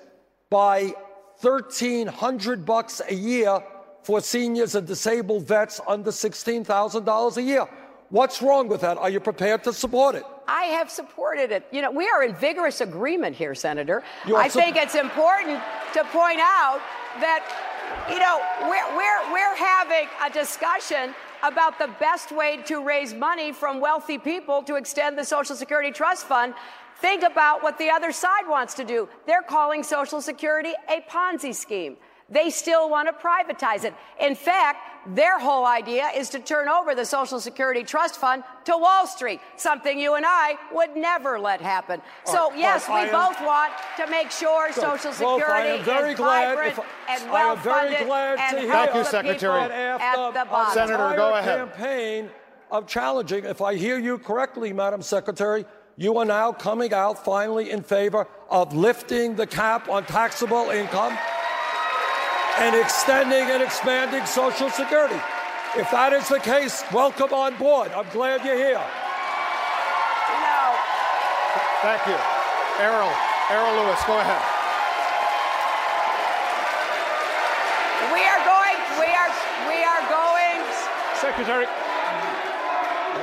by 1,300 bucks a year for seniors and disabled vets under $16,000 a year. What's wrong with that? Are you prepared to support it? I have supported it. You know, we are in vigorous agreement here, Senator. I su- think it's important to point out that, you know, we're, we're, we're having a discussion about the best way to raise money from wealthy people to extend the Social Security Trust Fund. Think about what the other side wants to do. They're calling Social Security a Ponzi scheme. They still want to privatize it. In fact, their whole idea is to turn over the Social Security Trust Fund to Wall Street, something you and I would never let happen. So, yes, we both want to make sure Social Security is vibrant and well funded and Thank you, Secretary. At the bottom. Senator, go ahead. Campaign of challenging, if I hear you correctly, Madam Secretary, you are now coming out finally in favor of lifting the cap on taxable income and extending and expanding Social Security. If that is the case, welcome on board. I'm glad you're here. No. Thank you. Errol, Errol Louis, go ahead. We are going, we are, we are going. Secretary.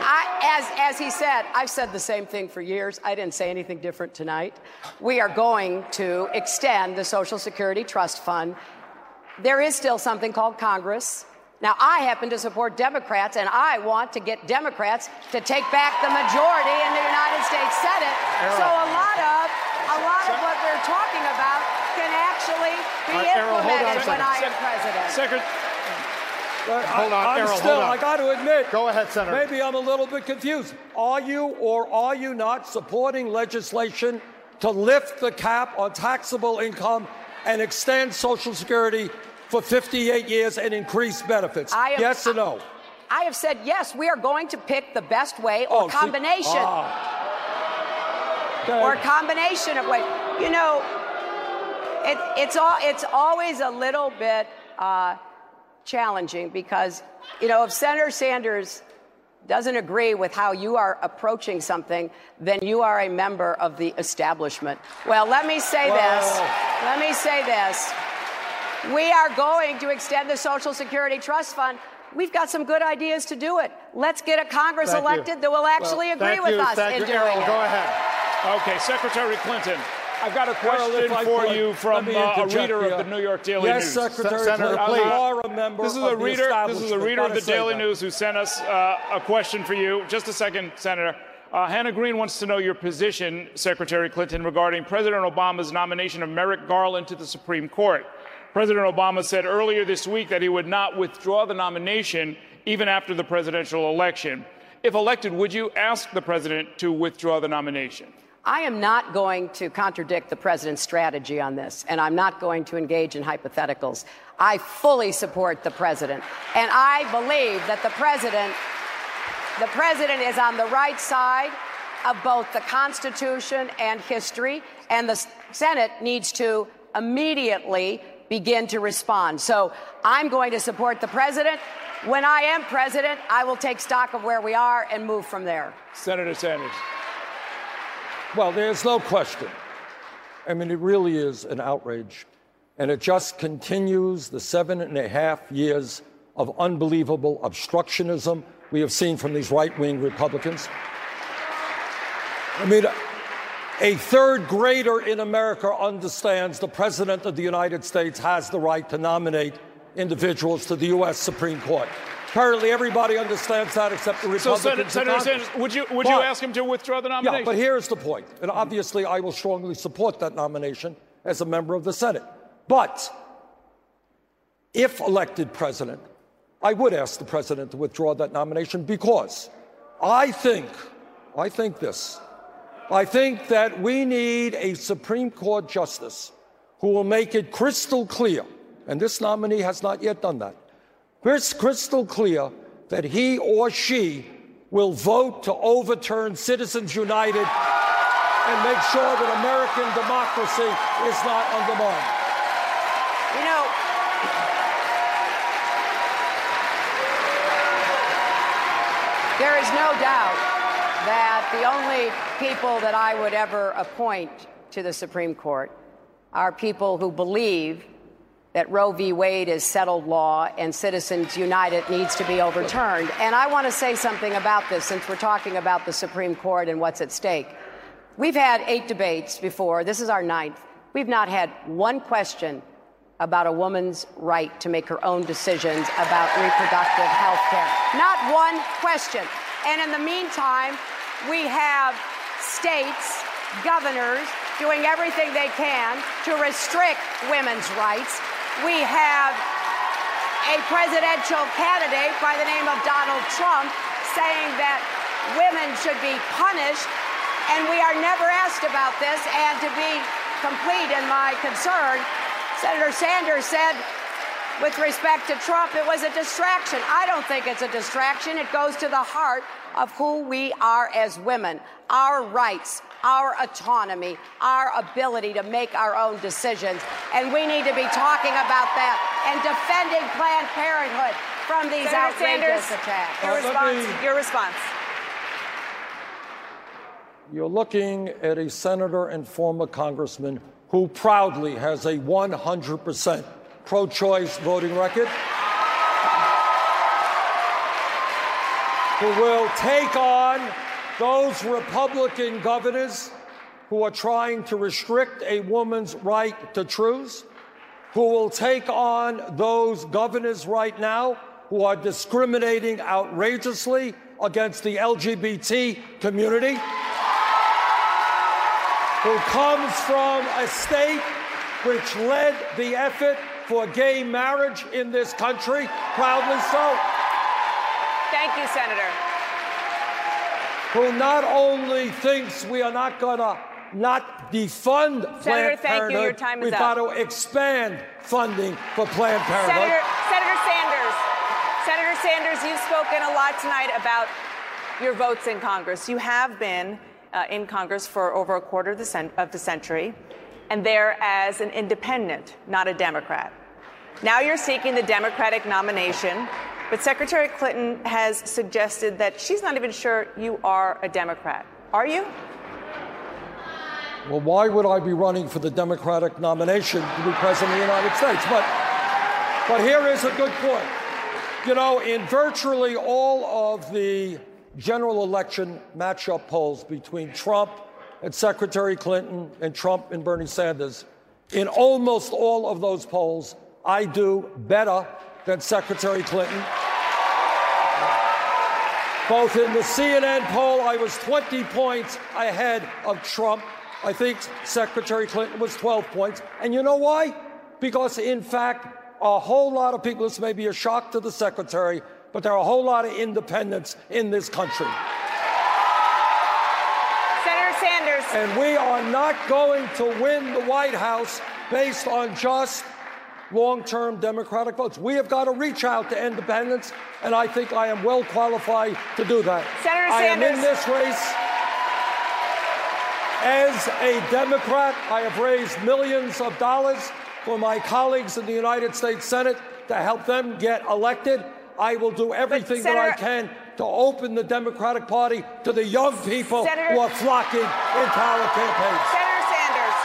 I, as, as he said, I've said the same thing for years. I didn't say anything different tonight. We are going to extend the Social Security Trust Fund there is still something called Congress. Now, I happen to support Democrats, and I want to get Democrats to take back the majority in the United States Senate. So a lot of a lot of what we're talking about can actually be right, implemented when I am president. Secretary. hold on, I'm Errol, still, hold on. I got to admit. Go ahead, Senator. Maybe I'm a little bit confused. Are you or are you not supporting legislation to lift the cap on taxable income and extend Social Security for 58 years and increase benefits? Am, yes or no? I, I have said yes. We are going to pick the best way or oh, combination. See, ah. Or combination of ways. You know, it, it's, all, it's always a little bit uh, challenging because, you know, if Senator Sanders doesn't agree with how you are approaching something, then you are a member of the establishment. Well, let me say Whoa. this. Let me say this. We are going to extend the Social Security Trust Fund. We've got some good ideas to do it. Let's get a Congress thank elected you. that will actually well, agree with you. us thank in you, doing Errol, it. Go ahead. Okay, Secretary Clinton. I've got a question for you from uh, a reader of the New York Daily yes, News. Yes, Secretary Senator, Clinton, please. you are a member this is a reader. This is a reader of the Daily that. News who sent us uh, a question for you. Just a second, Senator. Uh, Hannah Green wants to know your position, Secretary Clinton, regarding President Obama's nomination of Merrick Garland to the Supreme Court. President Obama said earlier this week that he would not withdraw the nomination even after the presidential election. If elected, would you ask the president to withdraw the nomination? I am not going to contradict the president's strategy on this, and I'm not going to engage in hypotheticals. I fully support the president, and I believe that the president, the president is on the right side of both the Constitution and history, and the Senate needs to immediately begin to respond. So I'm going to support the president. When I am president, I will take stock of where we are and move from there. Senator Sanders. Well, there's no question. I mean, it really is an outrage. And it just continues the seven and a half years of unbelievable obstructionism we have seen from these right wing Republicans. I mean, a third grader in America understands the President of the United States has the right to nominate individuals to the U.S. Supreme Court. Apparently, everybody understands that except the Republicans. So, Senator, Senator Sanders, would you would but, you ask him to withdraw the nomination? Yeah, but here's the point, and obviously, I will strongly support that nomination as a member of the Senate. But if elected president, I would ask the president to withdraw that nomination because I think, I think this. I think that we need a Supreme Court justice who will make it crystal clear, and this nominee has not yet done that it's crystal clear that he or she will vote to overturn Citizens United and make sure that American democracy is not undermined. You know, there is no doubt that the only people that I would ever appoint to the Supreme Court are people who believe that Roe v. Wade is settled law and Citizens United needs to be overturned. And I want to say something about this since we're talking about the Supreme Court and what's at stake. We've had eight debates before. This is our ninth. We've not had one question about a woman's right to make her own decisions about reproductive health care. Not one question. And in the meantime, we have states, governors, doing everything they can to restrict women's rights. We have a presidential candidate by the name of Donald Trump saying that women should be punished, and we are never asked about this. And to be complete in my concern, Senator Sanders said, with respect to Trump, it was a distraction. I don't think it's a distraction. It goes to the heart of who we are as women, our rights, our autonomy, our ability to make our own decisions. And we need to be talking about that and defending Planned Parenthood from these Senator outrageous Sanders, attacks. Your response. me- Your response. You're looking at a senator and former congressman who proudly has a 100% pro choice voting record, who will take on those Republican governors who are trying to restrict a woman's right to choose, who will take on those governors right now who are discriminating outrageously against the LGBT community who comes from a state which led the effort for gay marriage in this country, proudly so, Thank you, Senator. Who not only thinks we are not going to not defund Senator, Planned thank you. Your Parenthood, time is we've up. got to expand funding for Planned Parenthood. Senator, Senator Sanders, Senator Sanders, you've spoken a lot tonight about your votes in Congress. You have been uh, in Congress for over a quarter of the, cent- of the century, and there as an independent, not a Democrat. Now you're seeking the Democratic nomination, but Secretary Clinton has suggested that she's not even sure you are a Democrat. Are you? Well, why would I be running for the Democratic nomination to be president of the United States? But, but here is a good point. You know, in virtually all of the general election matchup polls between Trump and Secretary Clinton and Trump and Bernie Sanders, in almost all of those polls, I do better than Secretary Clinton. Both in the CNN poll, I was 20 points ahead of Trump. I think Secretary Clinton was 12 points. And you know why? Because, in fact, a whole lot of people, this may be a shock to the Secretary, but there are a whole lot of independents in this country. Senator Sanders. And we are not going to win the White House based on just long term Democratic votes. We have got to reach out to independents, and I think I am well qualified to do that. Senator I am in this race. As a Democrat, I have raised millions of dollars for my colleagues in the United States Senate to help them get elected. I will do everything that I can to open the Democratic Party to the young people Senator- who are flocking into our campaigns. Senator Sanders,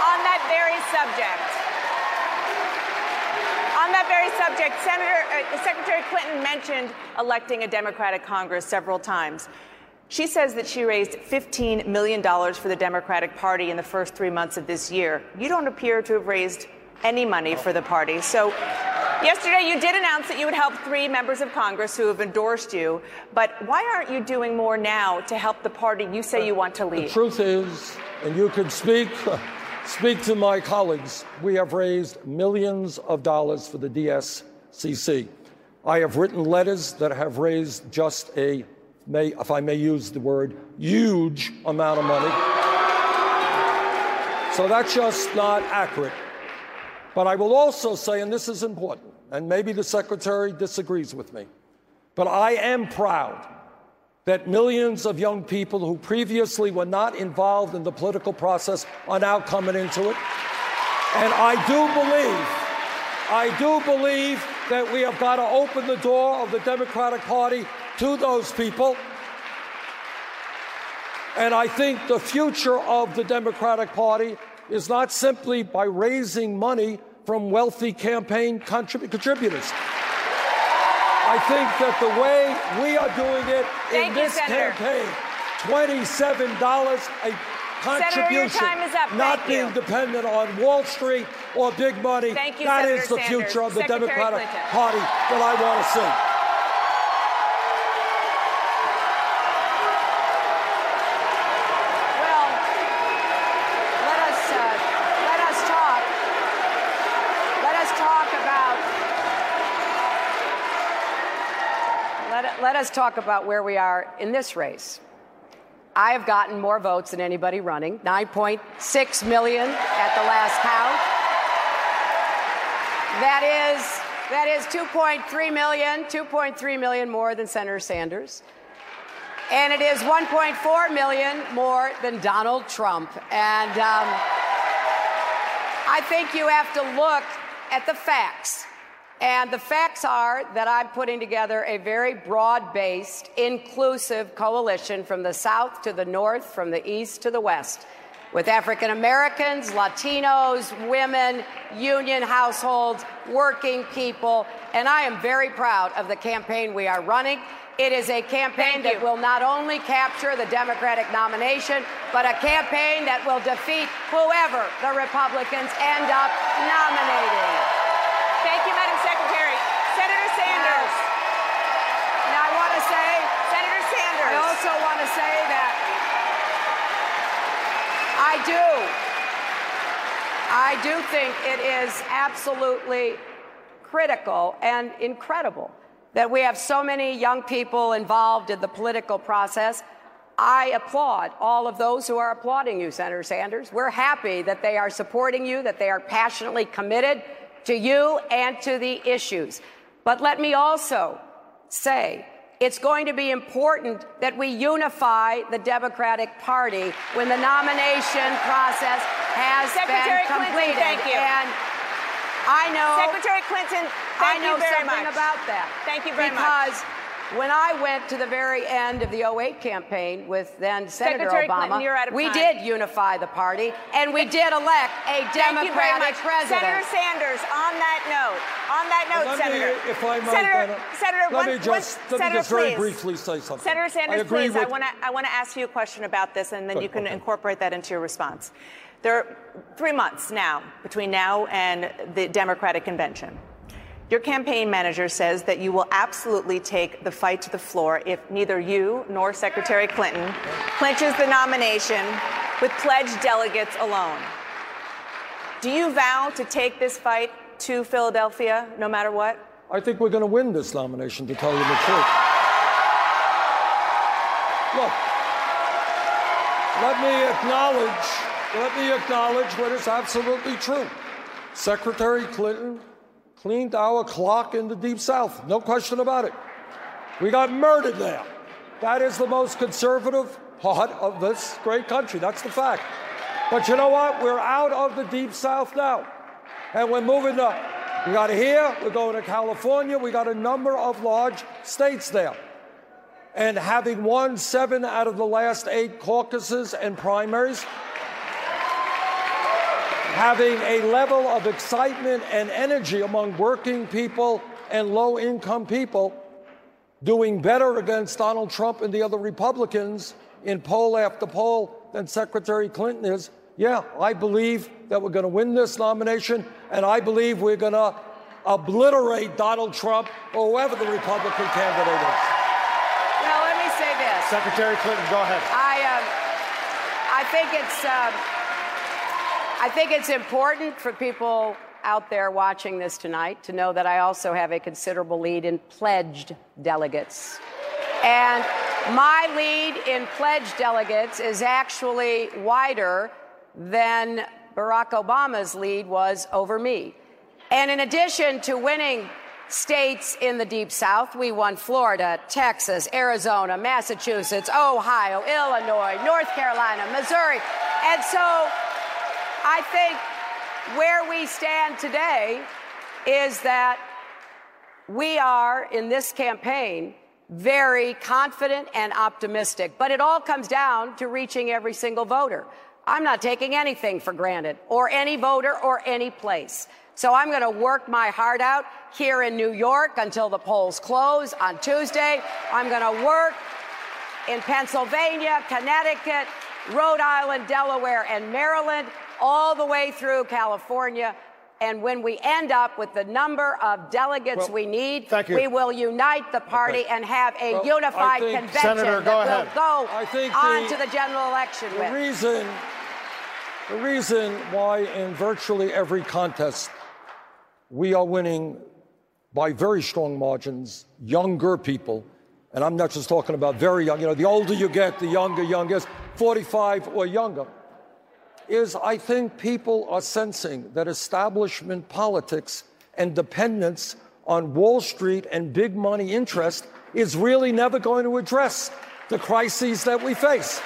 on that very subject, on that very subject, Senator uh, Secretary Clinton mentioned electing a Democratic Congress several times. She says that she raised $15 million for the Democratic Party in the first three months of this year. You don't appear to have raised any money for the party. So, yesterday you did announce that you would help three members of Congress who have endorsed you. But why aren't you doing more now to help the party you say you want to lead? The truth is, and you can speak, speak to my colleagues, we have raised millions of dollars for the DSCC. I have written letters that have raised just a, may, if I may use the word, huge amount of money. So that's just not accurate. But I will also say, and this is important, and maybe the secretary disagrees with me, but I am proud that millions of young people who previously were not involved in the political process are now coming into it. And I do believe, I do believe that we have got to open the door of the Democratic Party to those people. And I think the future of the Democratic Party is not simply by raising money from wealthy campaign contrib- contributors. I think that the way we are doing it Thank in you, this Senator. campaign, $27 a contribution, your time is up. not being you. dependent on Wall Street or big money. Thank you, That Senator is the Sanders. future of the Secretary Democratic Clinton. Party that I want to see. Well, let us uh, let us talk. Let us talk about. Let, us talk about where we are in this race. I have gotten more votes than anybody running, 9.6 million at the last count. That is that is 2.3 million, 2.3 million more than Senator Sanders. And it is 1.4 million more than Donald Trump. And um, I think you have to look at the facts. And the facts are that I'm putting together a very broad based, inclusive coalition from the South to the North, from the East to the West, with African Americans, Latinos, women, union households, working people. And I am very proud of the campaign we are running. It is a campaign that will not only capture the Democratic nomination, but a campaign that will defeat whoever the Republicans end up nominating. Thank you, Madam Secretary. Senator Sanders. Now, I want to say, Senator Sanders. I also want to say that I do, I do think it is absolutely critical and incredible that we have so many young people involved in the political process. I applaud all of those who are applauding you, Senator Sanders. We're happy that they are supporting you, that they are passionately committed to you and to the issues. But let me also say it's going to be important that we unify the Democratic Party when the nomination process has Secretary been Clinton, completed. thank you. And I know Secretary Clinton, I know you very something much. about that. Thank you very much. because when I went to the very end of the 08 campaign with then Senator Secretary Obama, Clinton, you're out of we time. did unify the party and we did elect a Thank you very Democratic much. president. Senator Sanders, on that note, on that note, Let me, if I might, Senator, Anna, Senator, let one, me just, one, let Senator, me just very please. briefly say something. Senator I Sanders, agree please, I want to I want to ask you a question about this, and then Good, you can okay. incorporate that into your response. There are three months now between now and the Democratic convention. Your campaign manager says that you will absolutely take the fight to the floor if neither you nor Secretary Clinton clinches the nomination with pledged delegates alone. Do you vow to take this fight to Philadelphia no matter what? I think we're going to win this nomination, to tell you the truth. Look, let me acknowledge, let me acknowledge what is absolutely true. Secretary Clinton cleaned our clock in the Deep South, no question about it. We got murdered there. That is the most conservative part of this great country. That's the fact. But you know what? We're out of the Deep South now. And we're moving up. We got here, we're going to California, we got a number of large states there. And having won seven out of the last eight caucuses and primaries, having a level of excitement and energy among working people and low income people, doing better against Donald Trump and the other Republicans in poll after poll than Secretary Clinton is, yeah, I believe that we're going to win this nomination, and I believe we're going to obliterate Donald Trump or whoever the Republican candidate is. Now, let me say this. Secretary Clinton, go ahead. I, um, I think it's, um, I think it's important for people out there watching this tonight to know that I also have a considerable lead in pledged delegates. And my lead in pledged delegates is actually wider than Barack Obama's lead was over me. And in addition to winning states in the Deep South, we won Florida, Texas, Arizona, Massachusetts, Ohio, Illinois, North Carolina, Missouri. And so I think where we stand today is that we are in this campaign very confident and optimistic. But it all comes down to reaching every single voter. I'm not taking anything for granted, or any voter, or any place. So I'm going to work my heart out here in New York until the polls close on Tuesday. I'm going to work in Pennsylvania, Connecticut, Rhode Island, Delaware, and Maryland, all the way through California. And when we end up with the number of delegates Well, we need, we will unite the party Okay. and have a Well, unified think- convention Senator, go that ahead. will go I think on the- to the general election The with. reason, the reason why in virtually every contest we are winning by very strong margins, younger people, and I'm not just talking about very young, you know, the older you get, the younger, youngest, 45 or younger, is I think people are sensing that establishment politics and dependence on Wall Street and big money interest is really never going to address the crises that we face.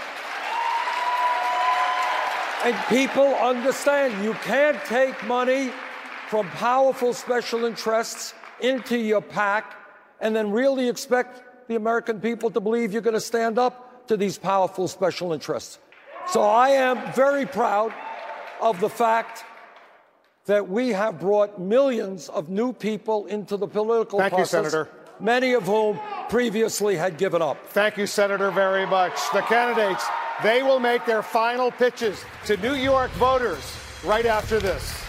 And people understand you can't take money from powerful special interests into your PAC and then really expect the American people to believe you're going to stand up to these powerful special interests. So I am very proud of the fact that we have brought millions of new people into the political Thank you, process, Senator. many of whom previously had given up. Thank you, Senator, very much. The candidates, they will make their final pitches to New York voters right after this.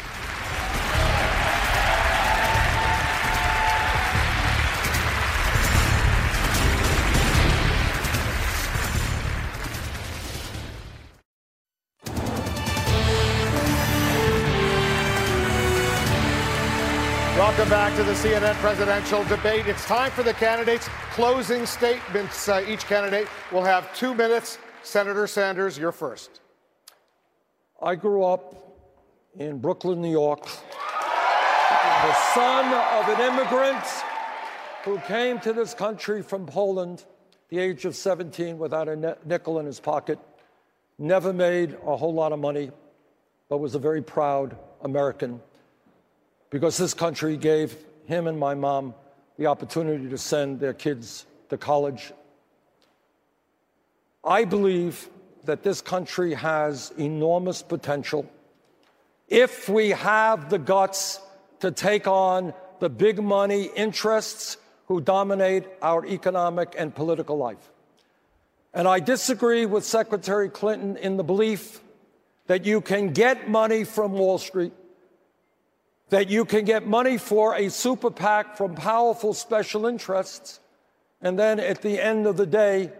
Welcome back to the CNN presidential debate. It's time for the candidates' closing statements. Uh, each candidate will have two minutes. Senator Sanders, you're first. I grew up in Brooklyn, New York, the son of an immigrant who came to this country from Poland the age of 17 without a nickel in his pocket, never made a whole lot of money, but was a very proud American because this country gave him and my mom the opportunity to send their kids to college. I believe that this country has enormous potential if we have the guts to take on the big money interests who dominate our economic and political life. And I disagree with Secretary Clinton in the belief that you can get money from Wall Street, that you can get money for a super PAC from powerful special interests, and then at the end of the day,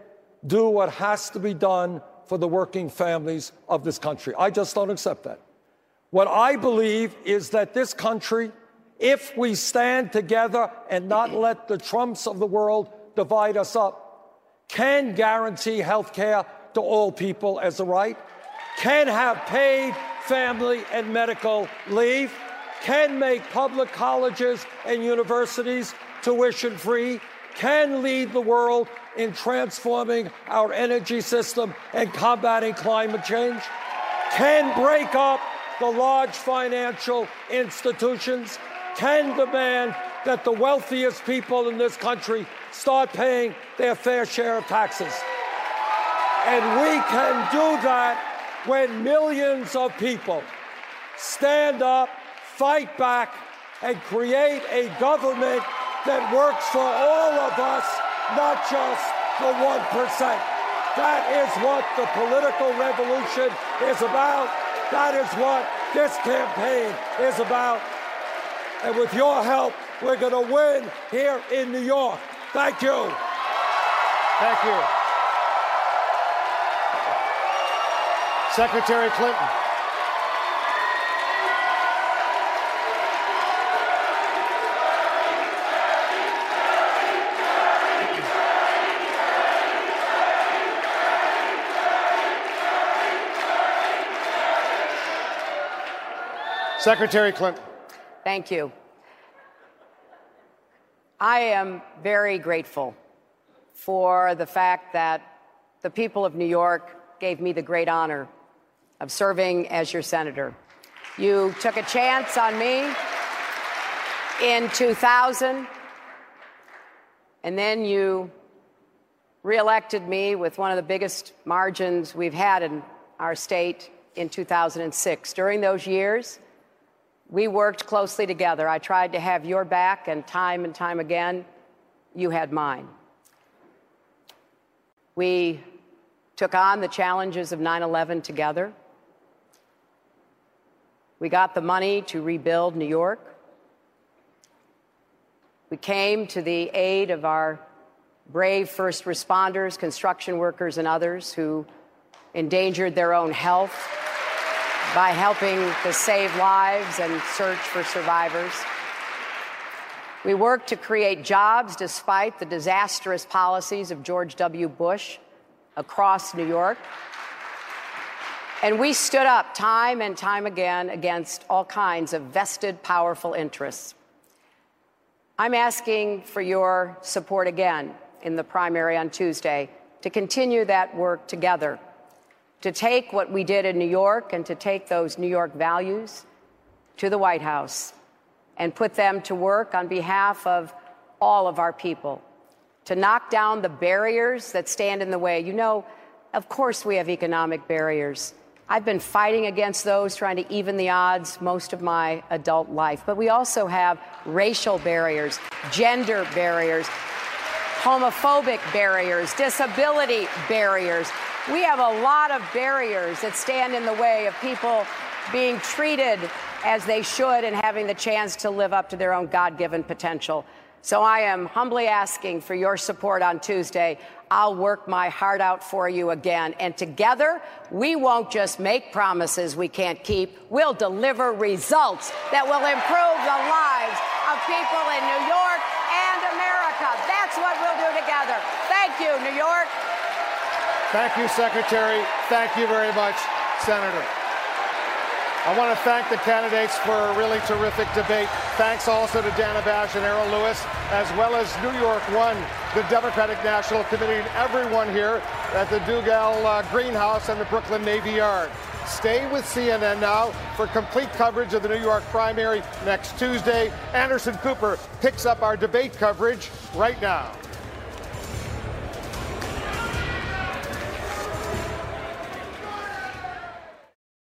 do what has to be done for the working families of this country. I just don't accept that. What I believe is that this country, if we stand together and not let the Trumps of the world divide us up, can guarantee health care to all people as a right, can have paid family and medical leave, can make public colleges and universities tuition free, can lead the world in transforming our energy system and combating climate change, can break up the large financial institutions, can demand that the wealthiest people in this country start paying their fair share of taxes. And we can do that when millions of people stand up, fight back, and create a government that works for all of us, not just the 1%. That is what the political revolution is about. That is what this campaign is about. And with your help, we're going to win here in New York. Thank you. Thank you. Secretary Clinton. Secretary Clinton. Thank you. I am very grateful for the fact that the people of New York gave me the great honor of serving as your senator. You took a chance on me in 2000, and then you reelected me with one of the biggest margins we've had in our state in 2006. During those years, we worked closely together. I tried to have your back, and time and time again, you had mine. We took on the challenges of 9 11 together. We got the money to rebuild New York. We came to the aid of our brave first responders, construction workers, and others who endangered their own health by helping to save lives and search for survivors. We worked to create jobs despite the disastrous policies of George W. Bush across New York. And we stood up time and time again against all kinds of vested, powerful interests. I'm asking for your support again in the primary on Tuesday to continue that work together, to take what we did in New York and to take those New York values to the White House and put them to work on behalf of all of our people, to knock down the barriers that stand in the way. You know, of course, we have economic barriers. I've been fighting against those, trying to even the odds most of my adult life. But we also have racial barriers, gender barriers, homophobic barriers, disability barriers. We have a lot of barriers that stand in the way of people being treated as they should and having the chance to live up to their own God given potential. So I am humbly asking for your support on Tuesday. I'll work my heart out for you again. And together, we won't just make promises we can't keep, we'll deliver results that will improve the lives of people in New York and America. That's what we'll do together. Thank you, New York. Thank you, Secretary. Thank you very much, Senator. I want to thank the candidates for a really terrific debate. Thanks also to Dana Bash and Errol Louis, as well as New York One, the Democratic National Committee, and everyone here at the Duggal uh, Greenhouse and the Brooklyn Navy Yard. Stay with CNN now for complete coverage of the New York primary next Tuesday. Anderson Cooper picks up our debate coverage right now.